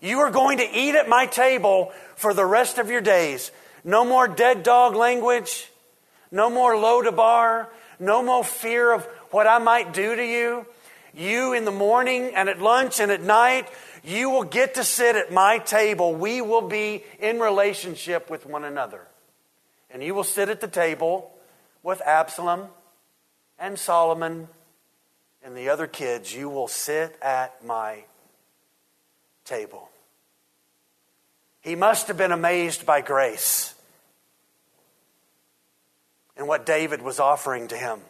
You are going to eat at my table for the rest of your days. No more dead dog language. No more Lodabar. No more fear of what I might do to you. You in the morning and at lunch and at night, you will get to sit at my table. We will be in relationship with one another. And you will sit at the table with Absalom and Solomon and the other kids. You will sit at my table. He must have been amazed by grace and what David was offering to him.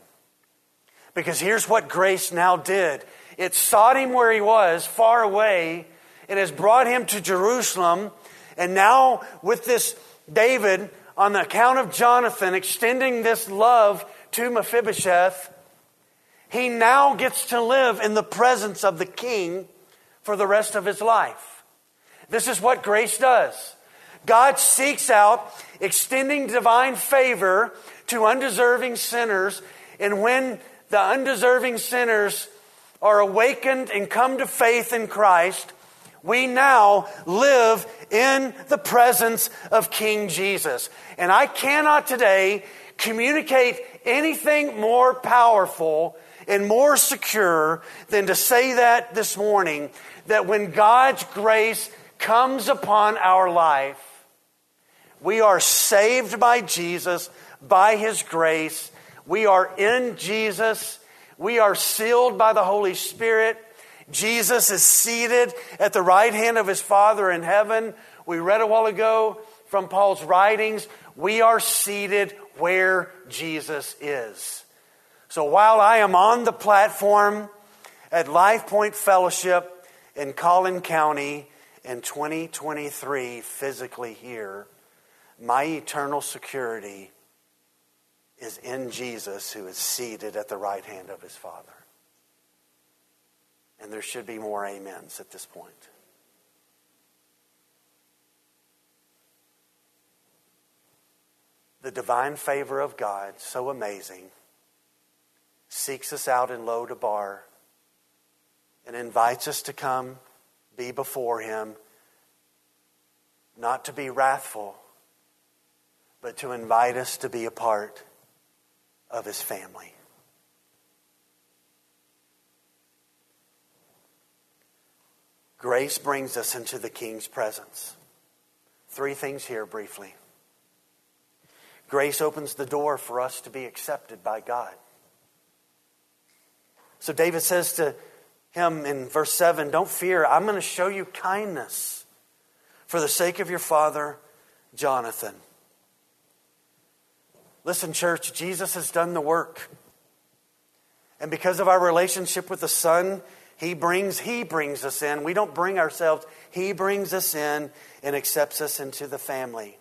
Because here's what grace now did it sought him where he was, far away. It has brought him to Jerusalem. And now, with this David, on the account of Jonathan, extending this love to Mephibosheth, he now gets to live in the presence of the king for the rest of his life. This is what grace does. God seeks out extending divine favor to undeserving sinners, and when the undeserving sinners are awakened and come to faith in Christ, we now live in the presence of King Jesus. And I cannot today communicate anything more powerful and more secure than to say that this morning that when God's grace comes upon our life, we are saved by Jesus, by His grace. We are in Jesus. We are sealed by the Holy Spirit. Jesus is seated at the right hand of his Father in heaven. We read a while ago from Paul's writings. We are seated where Jesus is. So while I am on the platform at Life Point Fellowship in Collin County in 2023, physically here, my eternal security is in Jesus who is seated at the right hand of his Father. And there should be more amens at this point. The divine favor of God, so amazing, seeks us out in Lodabar and invites us to come be before Him, not to be wrathful, but to invite us to be a part of His family. Grace brings us into the King's presence. Three things here briefly. Grace opens the door for us to be accepted by God. So David says to him in verse 7 Don't fear, I'm going to show you kindness for the sake of your father, Jonathan. Listen, church, Jesus has done the work. And because of our relationship with the Son, he brings, he brings us in. We don't bring ourselves. He brings us in and accepts us into the family.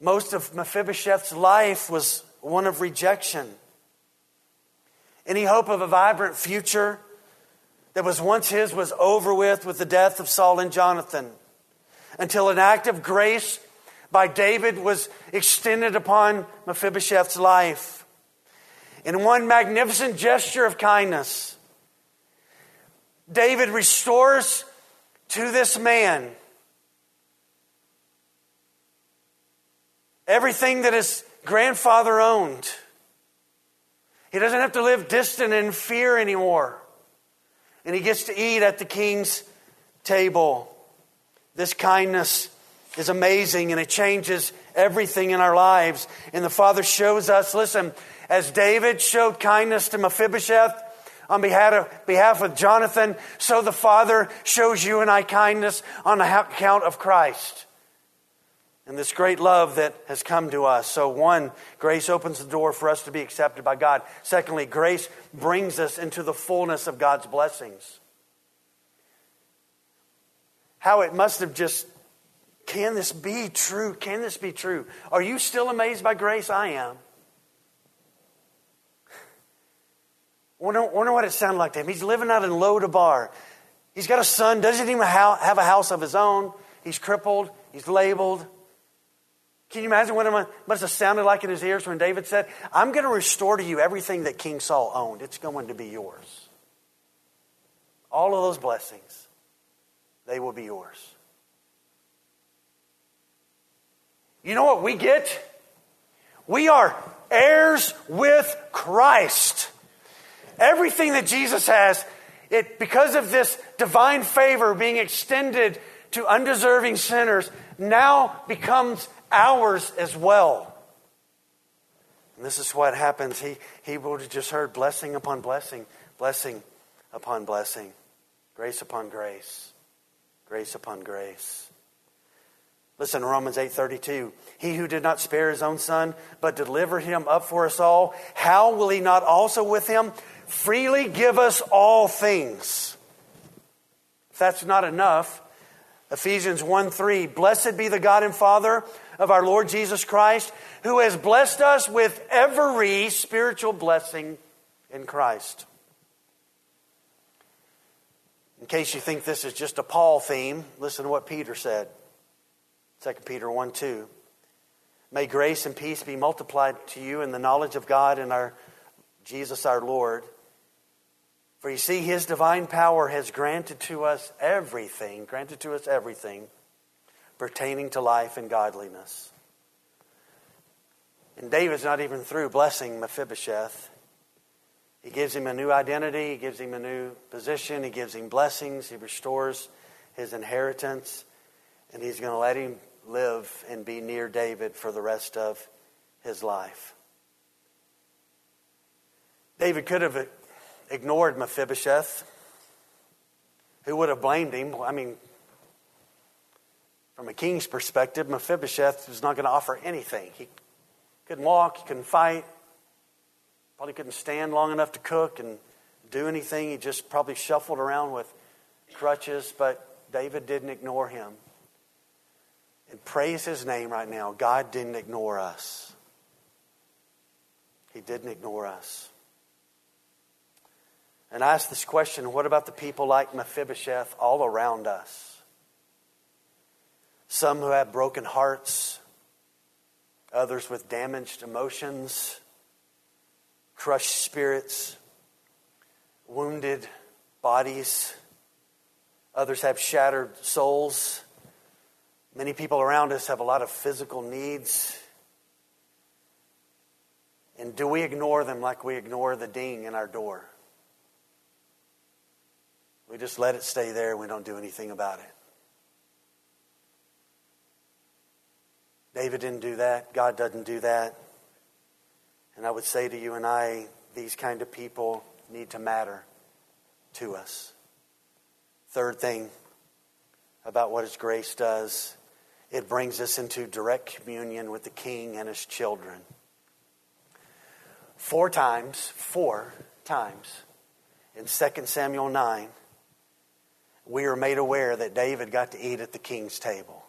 Most of Mephibosheth's life was one of rejection. Any hope of a vibrant future that was once his was over with with the death of Saul and Jonathan until an act of grace by David was extended upon Mephibosheth's life. In one magnificent gesture of kindness, David restores to this man everything that his grandfather owned. He doesn't have to live distant in fear anymore. And he gets to eat at the king's table. This kindness is amazing and it changes everything in our lives. And the Father shows us listen, as David showed kindness to Mephibosheth on behalf of, behalf of Jonathan, so the Father shows you and I kindness on account of Christ and this great love that has come to us. So, one, grace opens the door for us to be accepted by God. Secondly, grace brings us into the fullness of God's blessings. How it must have just, can this be true? Can this be true? Are you still amazed by grace? I am. Wonder, wonder what it sounded like to him. He's living out in Lo-debar. He's got a son, doesn't even have a house of his own. He's crippled, he's labeled. Can you imagine what it must have sounded like in his ears when David said, I'm going to restore to you everything that King Saul owned. It's going to be yours. All of those blessings, they will be yours. You know what we get? We are heirs with Christ. Everything that Jesus has, it because of this divine favor being extended to undeserving sinners, now becomes ours as well. And this is what happens. He, he would have just heard blessing upon blessing, blessing upon blessing, grace upon grace, grace upon grace. Listen, to Romans 8:32. He who did not spare his own son, but delivered him up for us all, how will he not also with him freely give us all things? If that's not enough, Ephesians 1 3, blessed be the God and Father of our Lord Jesus Christ, who has blessed us with every spiritual blessing in Christ. In case you think this is just a Paul theme, listen to what Peter said. 2 Peter 1 2. May grace and peace be multiplied to you in the knowledge of God and our Jesus our Lord. For you see, his divine power has granted to us everything, granted to us everything pertaining to life and godliness. And David's not even through blessing Mephibosheth. He gives him a new identity, he gives him a new position, he gives him blessings, he restores his inheritance, and he's going to let him live and be near David for the rest of his life. David could have ignored Mephibosheth. Who would have blamed him? I mean, from a king's perspective, Mephibosheth was not going to offer anything. He couldn't walk, he couldn't fight, probably couldn't stand long enough to cook and do anything. He just probably shuffled around with crutches, but David didn't ignore him. And praise his name right now. God didn't ignore us. He didn't ignore us. And I ask this question what about the people like Mephibosheth all around us? Some who have broken hearts, others with damaged emotions, crushed spirits, wounded bodies. Others have shattered souls. Many people around us have a lot of physical needs. And do we ignore them like we ignore the ding in our door? We just let it stay there we don't do anything about it. David didn't do that. God doesn't do that. And I would say to you and I, these kind of people need to matter to us. Third thing about what His grace does, it brings us into direct communion with the King and His children. Four times, four times in 2 Samuel 9, we are made aware that David got to eat at the king's table.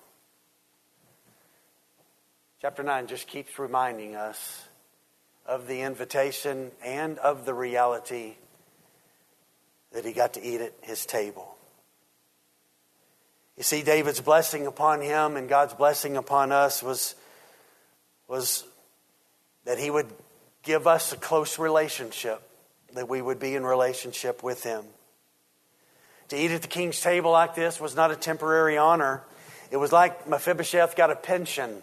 Chapter 9 just keeps reminding us of the invitation and of the reality that he got to eat at his table. You see, David's blessing upon him and God's blessing upon us was, was that he would give us a close relationship, that we would be in relationship with him. To eat at the king's table like this was not a temporary honor. It was like Mephibosheth got a pension.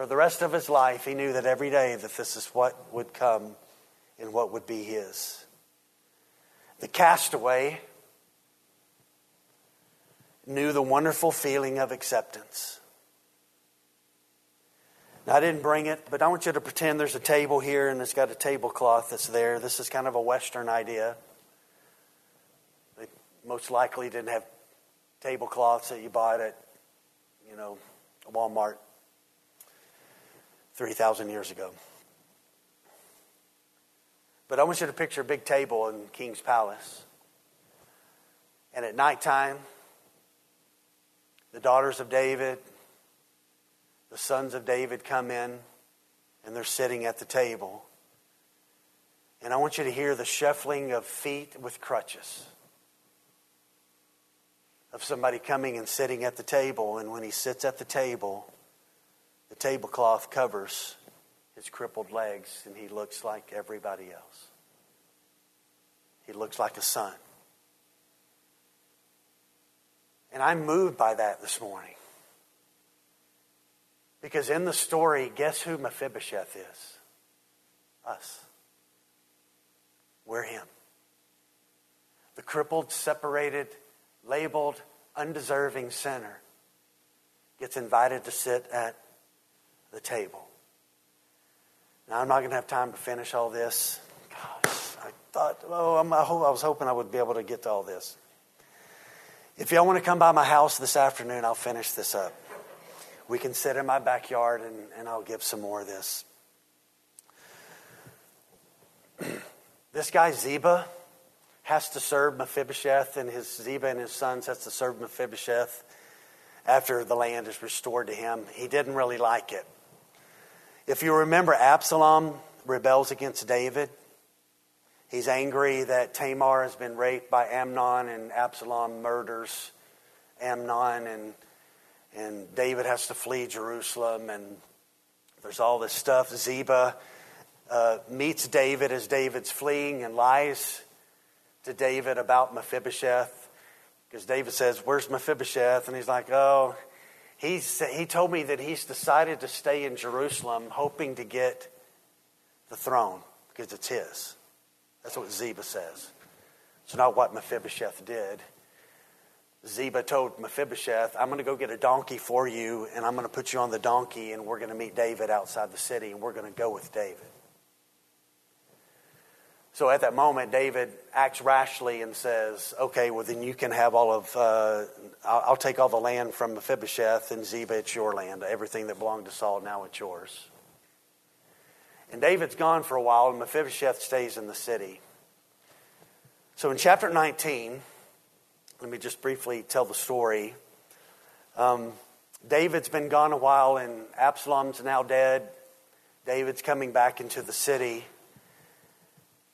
For the rest of his life, he knew that every day that this is what would come and what would be his. The castaway knew the wonderful feeling of acceptance. Now, I didn't bring it, but I want you to pretend there's a table here and it's got a tablecloth that's there. This is kind of a Western idea. They most likely didn't have tablecloths that you bought at, you know, Walmart 3,000 years ago. But I want you to picture a big table in King's Palace. And at nighttime, the daughters of David, the sons of David come in and they're sitting at the table. And I want you to hear the shuffling of feet with crutches of somebody coming and sitting at the table. And when he sits at the table, the tablecloth covers his crippled legs, and he looks like everybody else. He looks like a son. And I'm moved by that this morning. Because in the story, guess who Mephibosheth is? Us. We're him. The crippled, separated, labeled, undeserving sinner gets invited to sit at the table. Now, I'm not going to have time to finish all this. Gosh, I thought, oh, I'm, I, hope, I was hoping I would be able to get to all this. If y'all want to come by my house this afternoon, I'll finish this up. We can sit in my backyard and, and I'll give some more of this. [clears throat] this guy, Ziba, has to serve Mephibosheth, and his Ziba and his sons has to serve Mephibosheth after the land is restored to him. He didn't really like it. If you remember, Absalom rebels against David. He's angry that Tamar has been raped by Amnon, and Absalom murders Amnon, and, and David has to flee Jerusalem, and there's all this stuff. Ziba uh, meets David as David's fleeing and lies to David about Mephibosheth because David says, Where's Mephibosheth? And he's like, Oh, he's, he told me that he's decided to stay in Jerusalem hoping to get the throne because it's his. That's what Ziba says. It's not what Mephibosheth did. Ziba told Mephibosheth, I'm going to go get a donkey for you, and I'm going to put you on the donkey, and we're going to meet David outside the city, and we're going to go with David. So at that moment, David acts rashly and says, Okay, well, then you can have all of, uh, I'll, I'll take all the land from Mephibosheth, and Ziba, it's your land. Everything that belonged to Saul, now it's yours. And David's gone for a while, and Mephibosheth stays in the city. So in chapter 19, let me just briefly tell the story. Um, David's been gone a while, and Absalom's now dead. David's coming back into the city.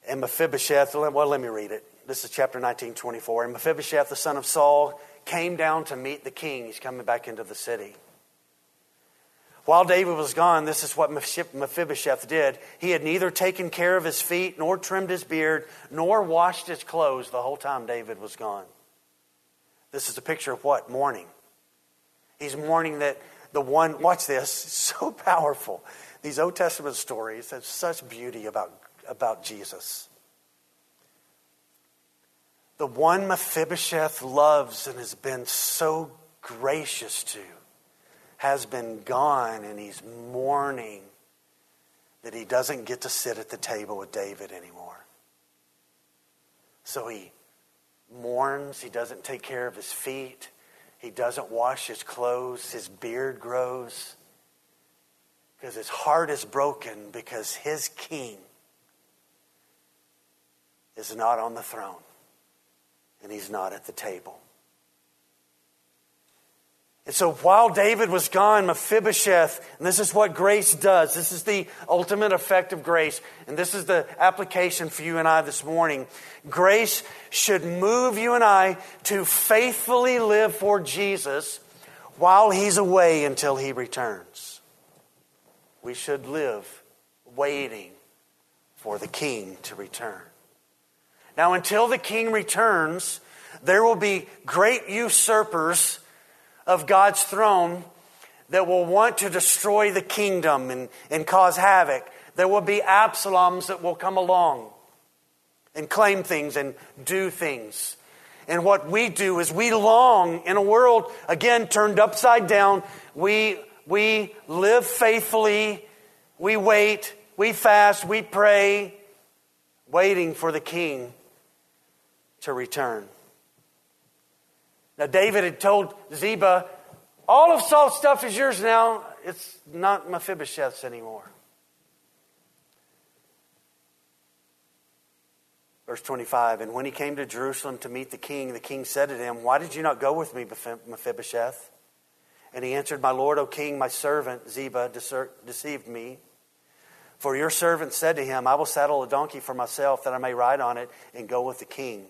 And Mephibosheth, well, let me read it. This is chapter 19, 24. And Mephibosheth, the son of Saul, came down to meet the king. He's coming back into the city. While David was gone, this is what Mephibosheth did. He had neither taken care of his feet, nor trimmed his beard, nor washed his clothes the whole time David was gone. This is a picture of what? Mourning. He's mourning that the one, watch this, [laughs] so powerful. These Old Testament stories have such beauty about, about Jesus. The one Mephibosheth loves and has been so gracious to has been gone and he's mourning that he doesn't get to sit at the table with David anymore. So he mourns, he doesn't take care of his feet, he doesn't wash his clothes, his beard grows because his heart is broken because his king is not on the throne and he's not at the table. And so while David was gone, Mephibosheth, and this is what grace does, this is the ultimate effect of grace, and this is the application for you and I this morning. Grace should move you and I to faithfully live for Jesus while he's away until he returns. We should live waiting for the king to return. Now, until the king returns, there will be great usurpers of God's throne that will want to destroy the kingdom and, and cause havoc. There will be Absaloms that will come along and claim things and do things. And what we do is we long in a world, again, turned upside down. We, we live faithfully, we wait, we fast, we pray, waiting for the king to return. Now, David had told Ziba, All of Saul's stuff is yours now. It's not Mephibosheth's anymore. Verse 25 And when he came to Jerusalem to meet the king, the king said to him, Why did you not go with me, Mephibosheth? And he answered, My lord, O king, my servant Ziba deceived me. For your servant said to him, I will saddle a donkey for myself that I may ride on it and go with the king,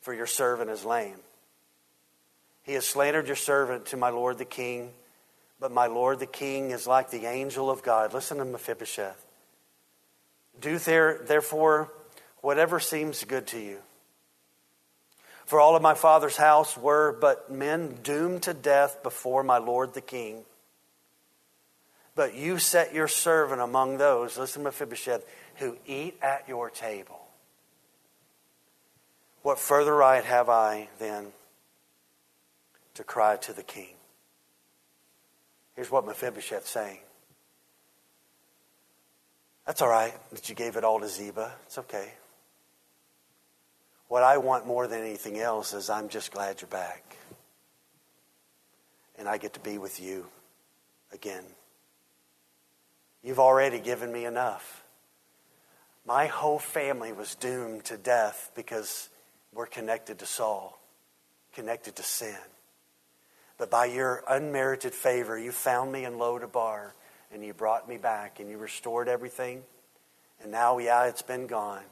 for your servant is lame. He has slandered your servant to my lord the king, but my lord the king is like the angel of God. Listen to Mephibosheth. Do there, therefore whatever seems good to you. For all of my father's house were but men doomed to death before my lord the king. But you set your servant among those, listen Mephibosheth, who eat at your table. What further right have I then? to cry to the king. Here's what Mephibosheth's saying. That's all right that you gave it all to Ziba. It's okay. What I want more than anything else is I'm just glad you're back. And I get to be with you again. You've already given me enough. My whole family was doomed to death because we're connected to Saul, connected to sin. But by your unmerited favor, you found me in Lodabar and you brought me back and you restored everything. And now, yeah, it's been gone.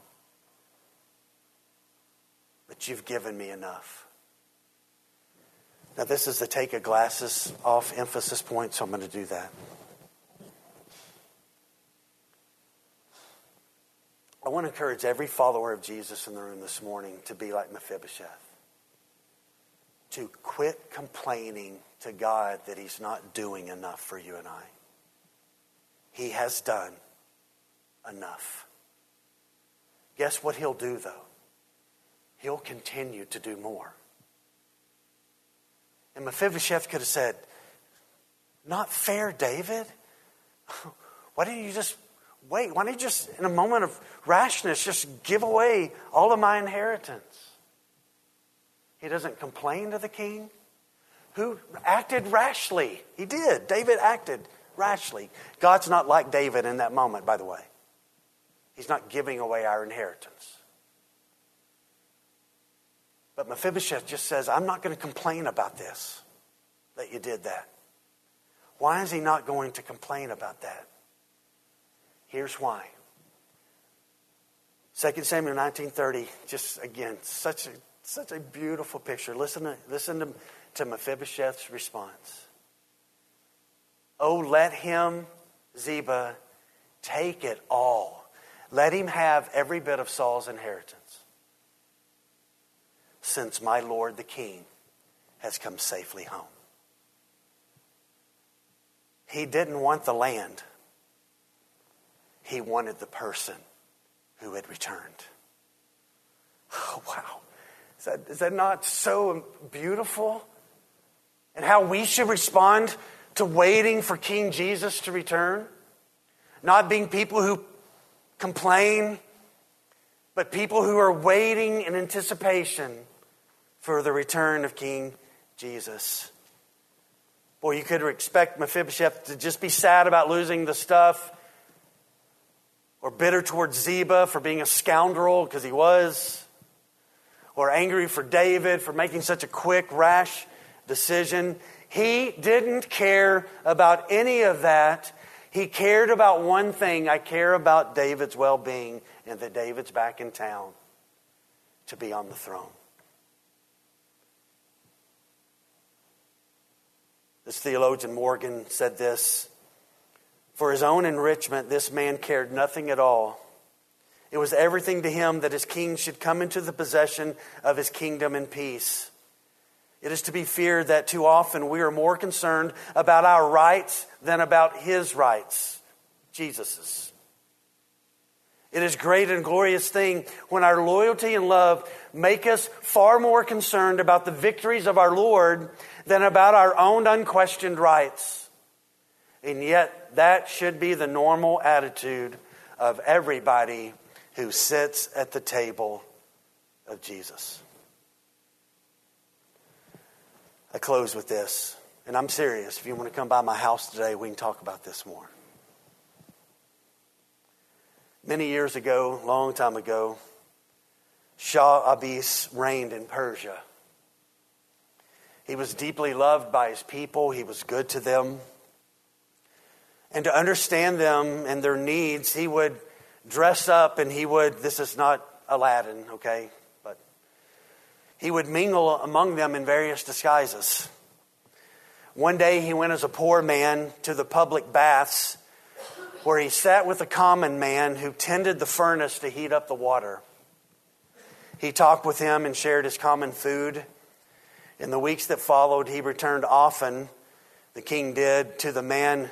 But you've given me enough. Now, this is the take a glasses off emphasis point, so I'm going to do that. I want to encourage every follower of Jesus in the room this morning to be like Mephibosheth to quit complaining to God that He's not doing enough for you and I. He has done enough. Guess what He'll do, though? He'll continue to do more. And Mephibosheth could have said, Not fair, David. [laughs] Why didn't you just wait? Why don't you just, in a moment of rashness, just give away all of my inheritance? He doesn't complain to the king. Who acted rashly? He did. David acted rashly. God's not like David in that moment, by the way. He's not giving away our inheritance. But Mephibosheth just says, I'm not going to complain about this, that you did that. Why is he not going to complain about that? Here's why. 2 Samuel 19:30, just again, such a such a beautiful picture. Listen to, listen to, to Mephibosheth's response. Oh, let him, Ziba, take it all. Let him have every bit of Saul's inheritance. Since my Lord the King has come safely home. He didn't want the land, he wanted the person who had returned. Oh, [sighs] wow. Is that, is that not so beautiful? And how we should respond to waiting for King Jesus to return? Not being people who complain, but people who are waiting in anticipation for the return of King Jesus. Boy, you could expect Mephibosheth to just be sad about losing the stuff, or bitter towards Ziba for being a scoundrel, because he was or angry for David for making such a quick, rash decision. He didn't care about any of that. He cared about one thing I care about David's well being and that David's back in town to be on the throne. This theologian Morgan said this For his own enrichment, this man cared nothing at all. It was everything to him that his king should come into the possession of his kingdom in peace. It is to be feared that too often we are more concerned about our rights than about his rights, Jesus's. It is great and glorious thing when our loyalty and love make us far more concerned about the victories of our Lord than about our own unquestioned rights. And yet, that should be the normal attitude of everybody who sits at the table of Jesus. I close with this, and I'm serious. If you want to come by my house today, we can talk about this more. Many years ago, long time ago, Shah Abbas reigned in Persia. He was deeply loved by his people, he was good to them. And to understand them and their needs, he would dress up and he would, this is not Aladdin, okay? But he would mingle among them in various disguises. One day he went as a poor man to the public baths where he sat with a common man who tended the furnace to heat up the water. He talked with him and shared his common food. In the weeks that followed, he returned often, the king did, to the man,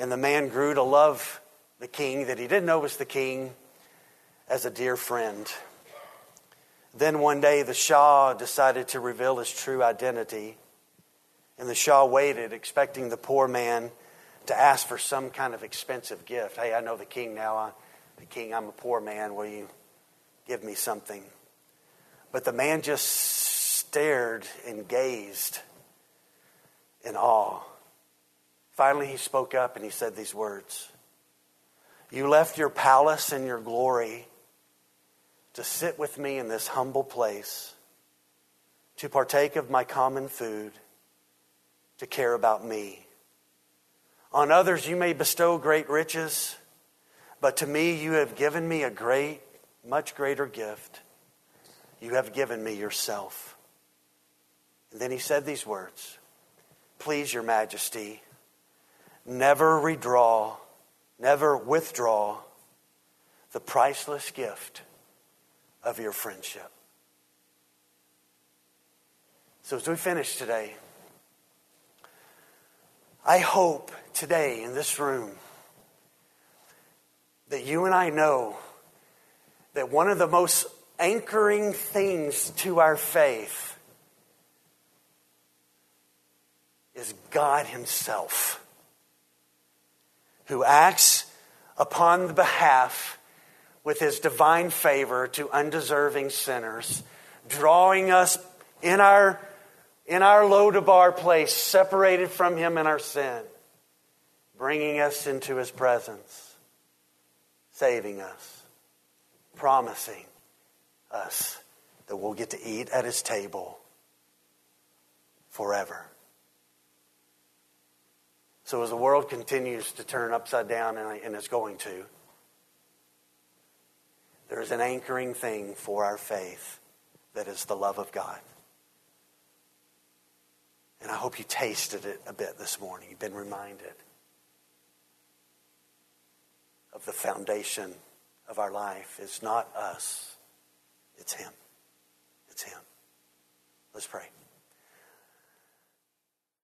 and the man grew to love the king that he didn't know was the king as a dear friend. Then one day the Shah decided to reveal his true identity, and the Shah waited, expecting the poor man to ask for some kind of expensive gift. Hey, I know the king now. I, the king, I'm a poor man. Will you give me something? But the man just stared and gazed in awe. Finally, he spoke up and he said these words You left your palace and your glory to sit with me in this humble place, to partake of my common food, to care about me. On others you may bestow great riches, but to me you have given me a great, much greater gift. You have given me yourself. And then he said these words Please, your majesty, never redraw, never withdraw the priceless gift of your friendship. So, as we finish today, I hope today in this room that you and I know that one of the most anchoring things to our faith is God Himself, who acts upon the behalf with His divine favor to undeserving sinners, drawing us in our in our Lodabar place, separated from Him in our sin, bringing us into His presence, saving us, promising us that we'll get to eat at His table forever. So, as the world continues to turn upside down, and it's going to, there is an anchoring thing for our faith that is the love of God. And I hope you tasted it a bit this morning. You've been reminded of the foundation of our life. It's not us, it's Him. It's Him. Let's pray.